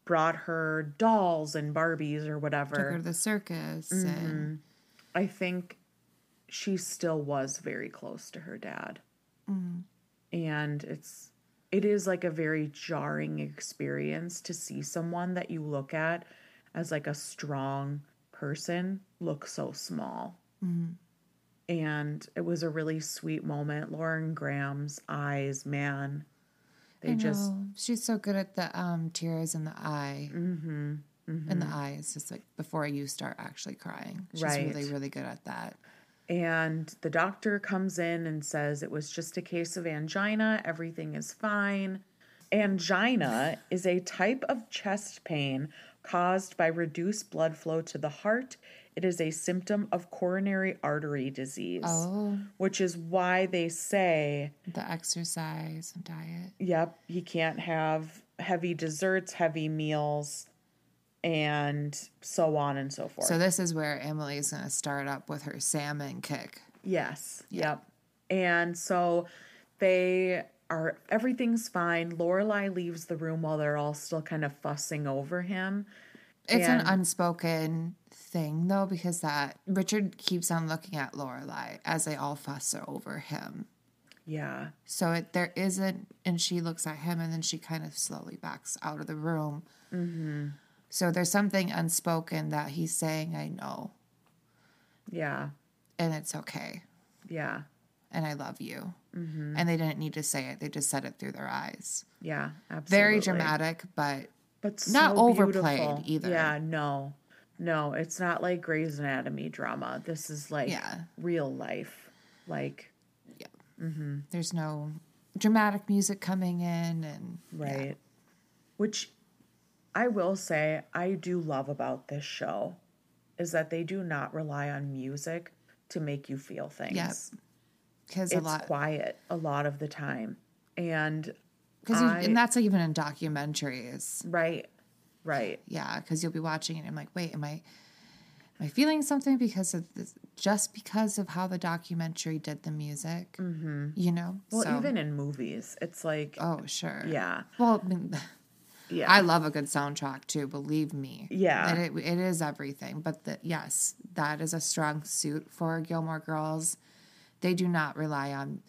brought her dolls and Barbies or took whatever. her to the circus and mm-hmm. I think she still was very close to her dad. Mm-hmm. And it's it is like a very jarring experience to see someone that you look at as like a strong person look so small. And it was a really sweet moment. Lauren Graham's eyes, man, they I just know. she's so good at the um tears in the eye. Mm-hmm. In the eyes, just like before you start actually crying. She's Right. really, really good at that. And the doctor comes in and says it was just a case of angina. Everything is fine. Angina is a type of chest pain caused by reduced blood flow to the heart. It is a symptom of coronary artery disease, Oh, which is why they say, the exercise and diet. yep, you can't have heavy desserts, heavy meals, and so on and so forth. So this is where Emily's going to start up with her salmon kick. Yes. Yep. And so they are everything's fine. Lorelai leaves the room while they're all still kind of fussing over him. It's an unspoken thing though, because that Richard keeps on looking at Lorelai as they all fuss over him. Yeah. So it, there isn't, and she looks at him, and then she kind of slowly backs out of the room. Mm-hmm. So there's something unspoken that he's saying. I know, Yeah. and it's okay. Yeah. And I love you. Mm-hmm. And they didn't need to say it, they just said it through their eyes. Yeah. Absolutely. Very dramatic, but but not overplayed beautiful. either. Yeah, no, no, it's not like Grey's Anatomy drama. This is like Yeah. real life. Like, yeah. there's no dramatic music coming in. And right. Which I will say I do love about this show is that they do not rely on music to make you feel things. Yep. because a It's lot, quiet a lot of the time. And because and that's even in documentaries. right, right. Yeah, because you'll be watching it and I'm like, wait, am I am I feeling something because of this just because of how the documentary did the music? Mm-hmm. You know? Well, So- even in movies, it's like, Oh, sure. yeah, Well, I, mean, yeah. I love a good soundtrack too, believe me. Yeah. It, it is everything. But the, yes, that is a strong suit for Gilmore Girls. They do not rely on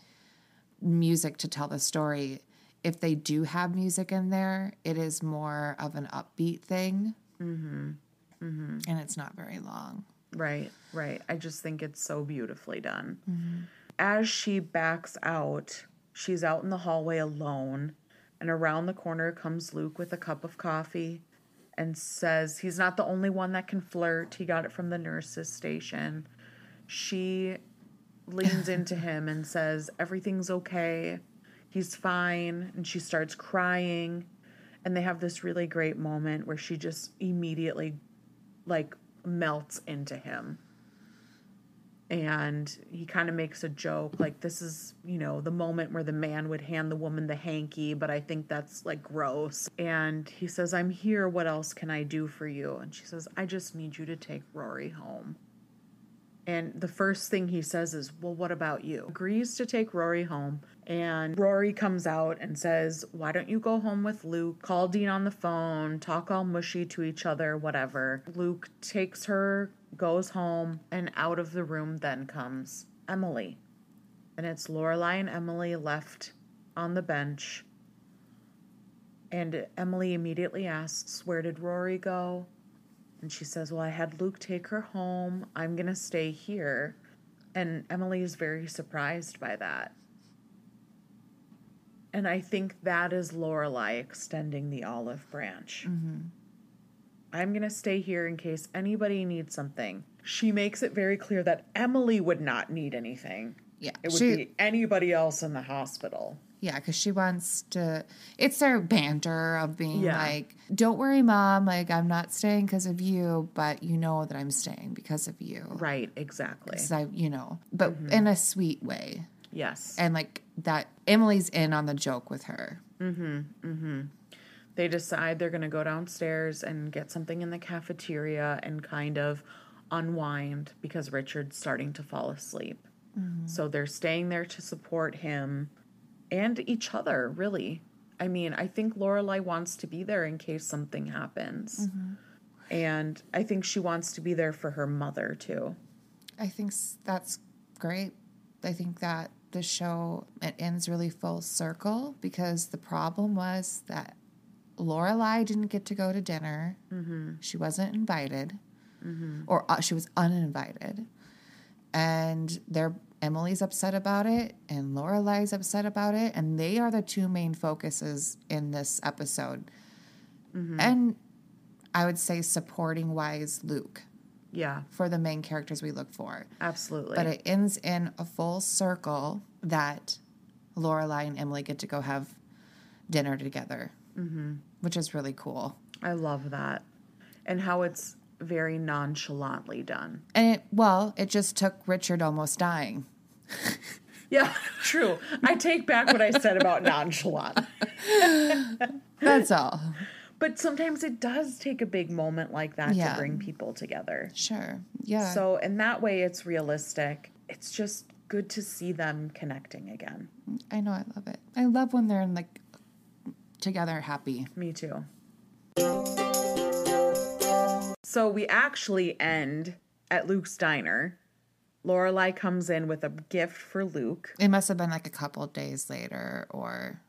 music to tell the story. If they do have music in there, it is more of an upbeat thing. Mm-hmm. Mm-hmm. And it's not very long. Right, right. I just think it's so beautifully done. As she backs out, she's out in the hallway alone, and around the corner comes Luke with a cup of coffee and says he's not the only one that can flirt. He got it from the nurse's station. She leans into him and says, Everything's okay. He's fine. And she starts crying. And they have this really great moment where she just immediately like melts into him. And he kind of makes a joke like this is, you know, the moment where the man would hand the woman the hanky, but I think that's like gross. And he says, "I'm here. What else can I do for you?" And she says, "I just need you to take Rory home." And the first thing he says is, Well, what about you? Agrees to take Rory home. And Rory comes out and says, Why don't you go home with Luke? Call Dean on the phone, talk all mushy to each other, whatever. Luke takes her, goes home, and out of the room then comes Emily. And it's Lorelai and Emily left on the bench. And Emily immediately asks, Where did Rory go? And she says, Well, I had Luke take her home. I'm going to stay here. And Emily is very surprised by that. And I think that is Lorelai extending the olive branch. Mm-hmm. I'm going to stay here in case anybody needs something. She makes it very clear that Emily would not need anything. Yeah. It would she, be anybody else in the hospital. Yeah, because she wants to. It's their banter of being Yeah. like, "Don't worry, mom. Like I'm not staying because of you, but you know that I'm staying because of you." Right, exactly. 'Cause I, you know, but Mm-hmm. in a sweet way, Yes. and like that. Emily's in on the joke with her. They decide they're going to go downstairs and get something in the cafeteria and kind of unwind because Richard's starting to fall asleep. Mm-hmm. So they're staying there to support him and each other, really. I mean, I think Lorelai wants to be there in case something happens. Mm-hmm. And I think she wants to be there for her mother too. I think that's great. I think that the show it ends really full circle because the problem was that Lorelai didn't get to go to dinner. Mm-hmm. She wasn't invited, mm-hmm. or uh, she was uninvited, and they're Emily's upset about it, and Lorelai's upset about it, and they are the two main focuses in this episode. Mm-hmm. And I would say supporting wise Luke Yeah, for the main characters we look for. absolutely. But it ends in a full circle that Lorelai and Emily get to go have dinner together, mm-hmm. which is really cool. I love that. And how it's very nonchalantly done. And it, well, it just took Richard almost dying. Yeah, true. I take back what I said about nonchalant. That's all. But sometimes it does take a big moment like that Yeah. to bring people together. Sure. Yeah. So, in that way, it's realistic. It's just good to see them connecting again. I know. I love it. I love when they're in like together, happy. Me too. So, we actually end at Luke's diner. Lorelai comes in with a gift for Luke. It must have been like a couple days later, or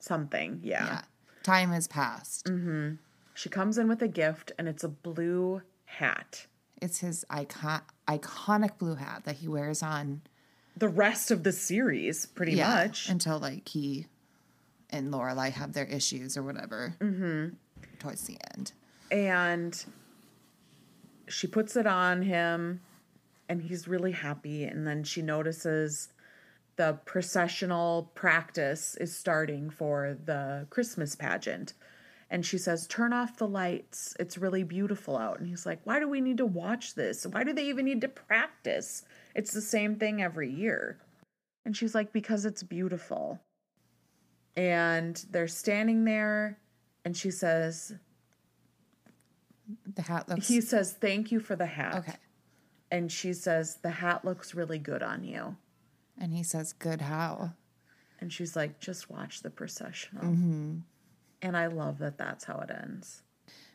Something, yeah. yeah, time has passed. Mm-hmm. She comes in with a gift, and it's a blue hat. It's his icon iconic blue hat that he wears on The rest of the series, pretty much. until like he and Lorelai have their issues or whatever mm-hmm. towards the end. and she puts it on him and he's really happy and then she notices the processional practice is starting for the christmas pageant. And she says turn off the lights. It's really beautiful out. And he's like why do we need to watch this? Why do they even need to practice? It's the same thing every year. And she's like because it's beautiful and they're standing there and she says The hat looks he says thank you for the hat okay, and she says the hat looks really good on you and he says, "Good how." and she's like just watch the processional Mm-hmm. and i love that that's how it ends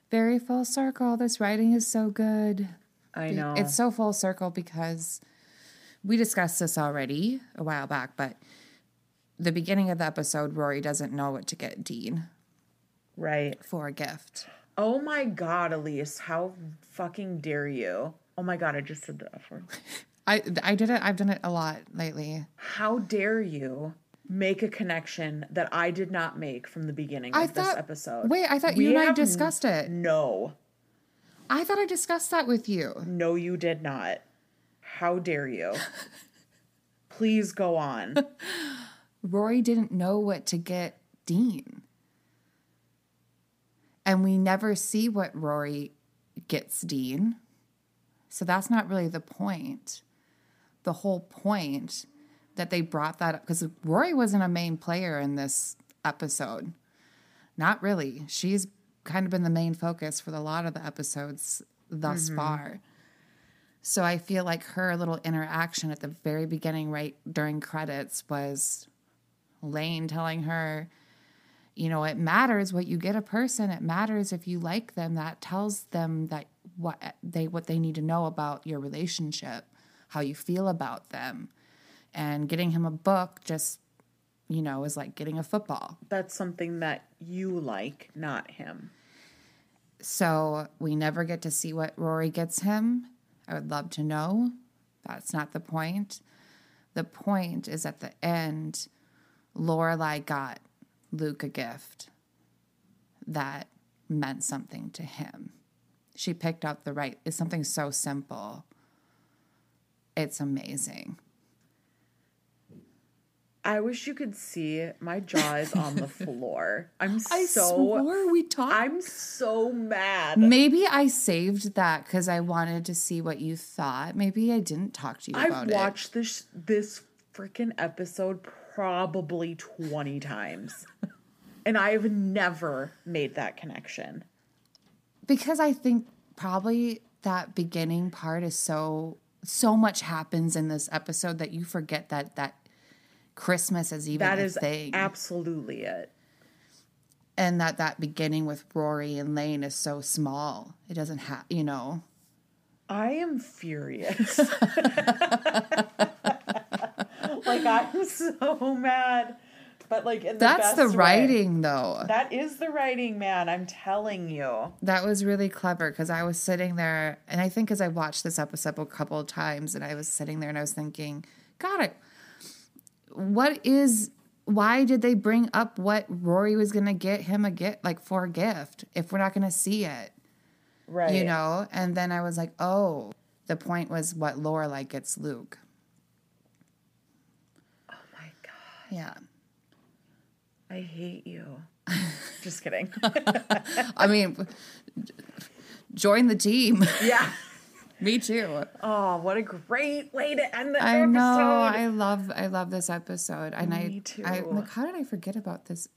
Very full circle. This writing is so good. i know It's so full circle because we discussed this already a while back, but the beginning of the episode, Rory doesn't know what to get Dean right for a gift. oh my god Elyse how fucking dare you oh my god i just said the F word. I I did it. I've done it a lot lately. how dare you make a connection that i did not make from the beginning of I this episode Wait, I thought We you and I n- discussed it. no I thought I discussed that with you. no you did not how dare you please go on Rory didn't know what to get Dean. And we never see what Rory gets Dean. So that's not really the point. The whole point that they brought that up because Rory wasn't a main player in this episode. Not really. She's kind of been the main focus for a lot of the episodes thus mm-hmm. far. So I feel like her little interaction at the very beginning, right during credits, was Lane telling her, you know, it matters what you get a person. It matters if you like them. That tells them that what they what they need to know about your relationship, how you feel about them. And getting him a book just, you know, is like getting a football. that's something that you like not him So we never get to see what Rory gets him. I would love to know. That's not the point. The point is at the end, Lorelai got Luke a gift that meant something to him. She picked up the right. It's something so simple. It's amazing. I wish you could see my jaw is on the floor. I'm I so swore we talked. I'm so mad. Maybe I saved that because I wanted to see what you thought. Maybe I didn't talk to you about I've it. watched this this freaking episode probably 20 times. and I've never made that connection. because I think probably that beginning part is so so much happens in this episode that you forget that that Christmas is even That a is thing, absolutely it. and that that beginning with Rory and Lane is so small. It doesn't have, you know. I am furious. like I'm so mad. But like in the That's the way. writing, though. That is the writing, man. I'm telling you. That was really clever because I was sitting there, and I think because I watched this episode a couple of times, and I was sitting there and I was thinking, God, it. What is? Why did they bring up what Rory was going to get him a gift, like for a gift, if we're not going to see it? Right. You know? And then I was like, oh, the point was what Lorelai gets Luke. Oh my god. Yeah. I hate you. Just kidding. I mean, join the team. yeah. Me too. Oh, what a great way to end the I episode. know. I love. I love this episode, and I. Me too. I, like, how did I forget about this?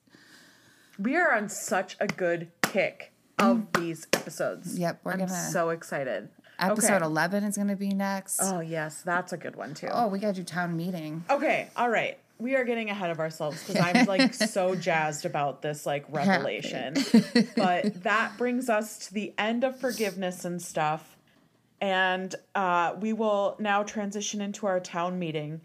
we are on such a good kick of these episodes. Yep, we're I'm gonna- so excited. Episode Okay. eleven is going to be next. Oh. Oh yes, that's a good one too. Oh, we got to do town meeting. Okay, all right. We are getting ahead of ourselves because I'm like so jazzed about this like revelation. but that brings us to the end of forgiveness and stuff. And uh, we will now transition into our town meeting.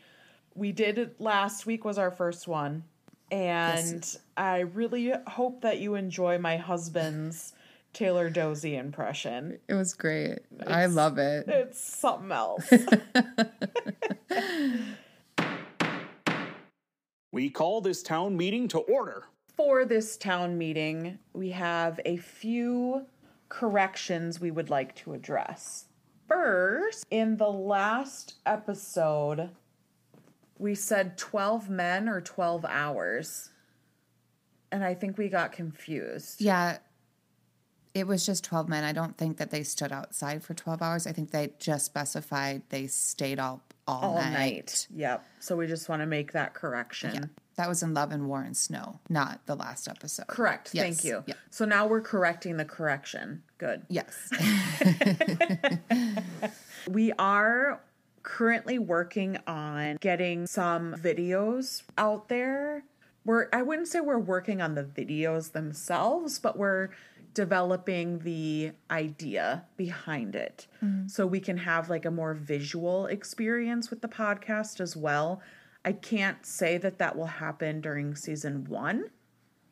We did it last week was our first one. And I really hope that you enjoy my husband's Taylor Doose impression. It was great. I love it. It's something else. We call this town meeting to order. For this town meeting, we have a few corrections we would like to address. First, in the last episode, we said 12 men or 12 hours. And I think we got confused. Yeah. It was just 12 men. I don't think that they stood outside for 12 hours. I think they just specified they stayed all, all, All night. night. Yep. So we just want to make that correction. That was in Love and War and Snow, not the last episode. Correct. Yes. Thank you. Yeah. So now we're correcting the correction. Good. Yes. We are currently working on getting some videos out there. We're I wouldn't say we're working on the videos themselves, but we're developing the idea behind it. So we can have like a more visual experience with the podcast as well. I can't say that that will happen during season 1.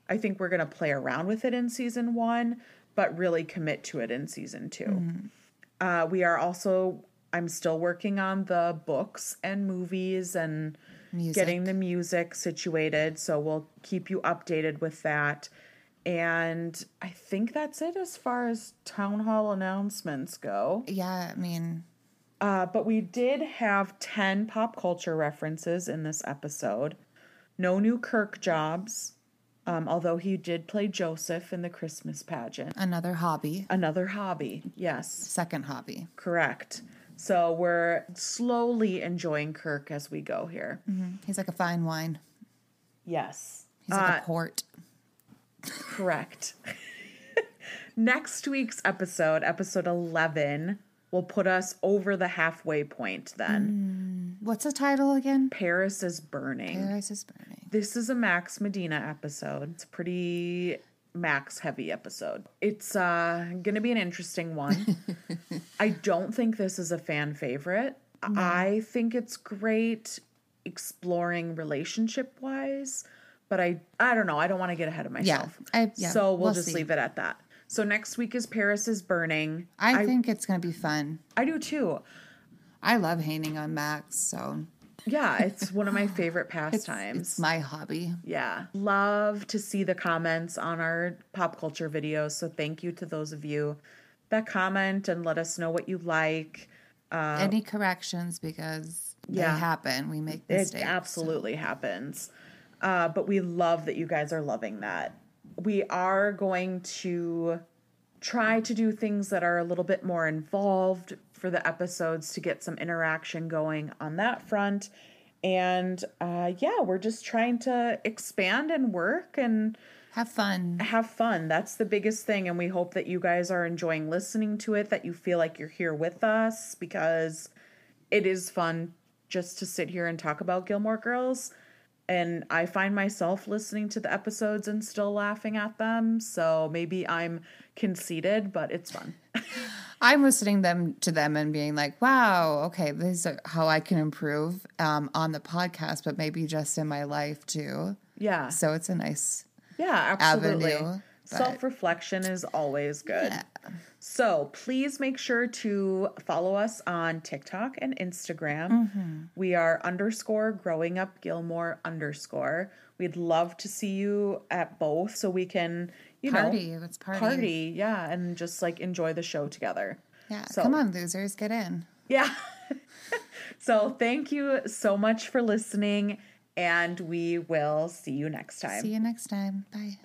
I think we're going to play around with it in season 1, but really commit to it in season 2. Uh, we are also, I'm still working on the books and movies and Music. getting the music situated. So we'll keep you updated with that. And I think that's it as far as town hall announcements go. yeah, I mean, Uh, but we did have 10 pop culture references in this episode. No new Kirk jobs, um, although he did play Joseph in the Christmas pageant. another hobby, Another hobby, yes. second hobby. Correct. So we're slowly enjoying Kirk as we go here. He's like a fine wine. Yes. He's like Uh, a port. Correct. Next week's episode, episode 11, will put us over the halfway point then. What's the title again? Paris is burning. Paris is burning. This is a Max Medina episode. It's a pretty Max heavy episode. It's uh going to be an interesting one. I don't think this is a fan favorite. I think it's great exploring relationship wise, but I I don't know. I don't want to get ahead of myself. I- yeah, so we'll, we'll just see. leave it at that. So next week is Paris is burning. I, think it's going to be fun. I do too. I love hanging on Max, so Yeah, it's one of my favorite pastimes. it's my hobby. Yeah. Love to see the comments on our pop culture videos. So thank you to those of you that comment and let us know what you like. Any corrections because Uh, yeah. they happen. We make It mistakes. absolutely happens. Uh, but we love that you guys are loving that. We are going to try to do things that are a little bit more involved for the episodes to get some interaction going on that front. And uh, yeah, we're just trying to expand and work and Have fun. have fun. That's the biggest thing. And we hope that you guys are enjoying listening to it, that you feel like you're here with us because it is fun just to sit here and talk about Gilmore Girls. And I find myself listening to the episodes and still laughing at them. So maybe I'm conceited, but it's fun. I'm listening them to them and being like, "Wow, okay, this is how I can improve um, on the podcast, but maybe just in my life too." Yeah. So it's a nice Yeah, absolutely. avenue, Self reflection is always good. So please make sure to follow us on TikTok and Instagram. Mm-hmm. We are underscore growing up Gilmore underscore. We'd love to see you at both so we can, you party. know, Let's party. party. Yeah, and just like enjoy the show together. Yeah, So- come on, losers, get in. Yeah. so thank you so much for listening, and we will see you next time. See you next time. Bye.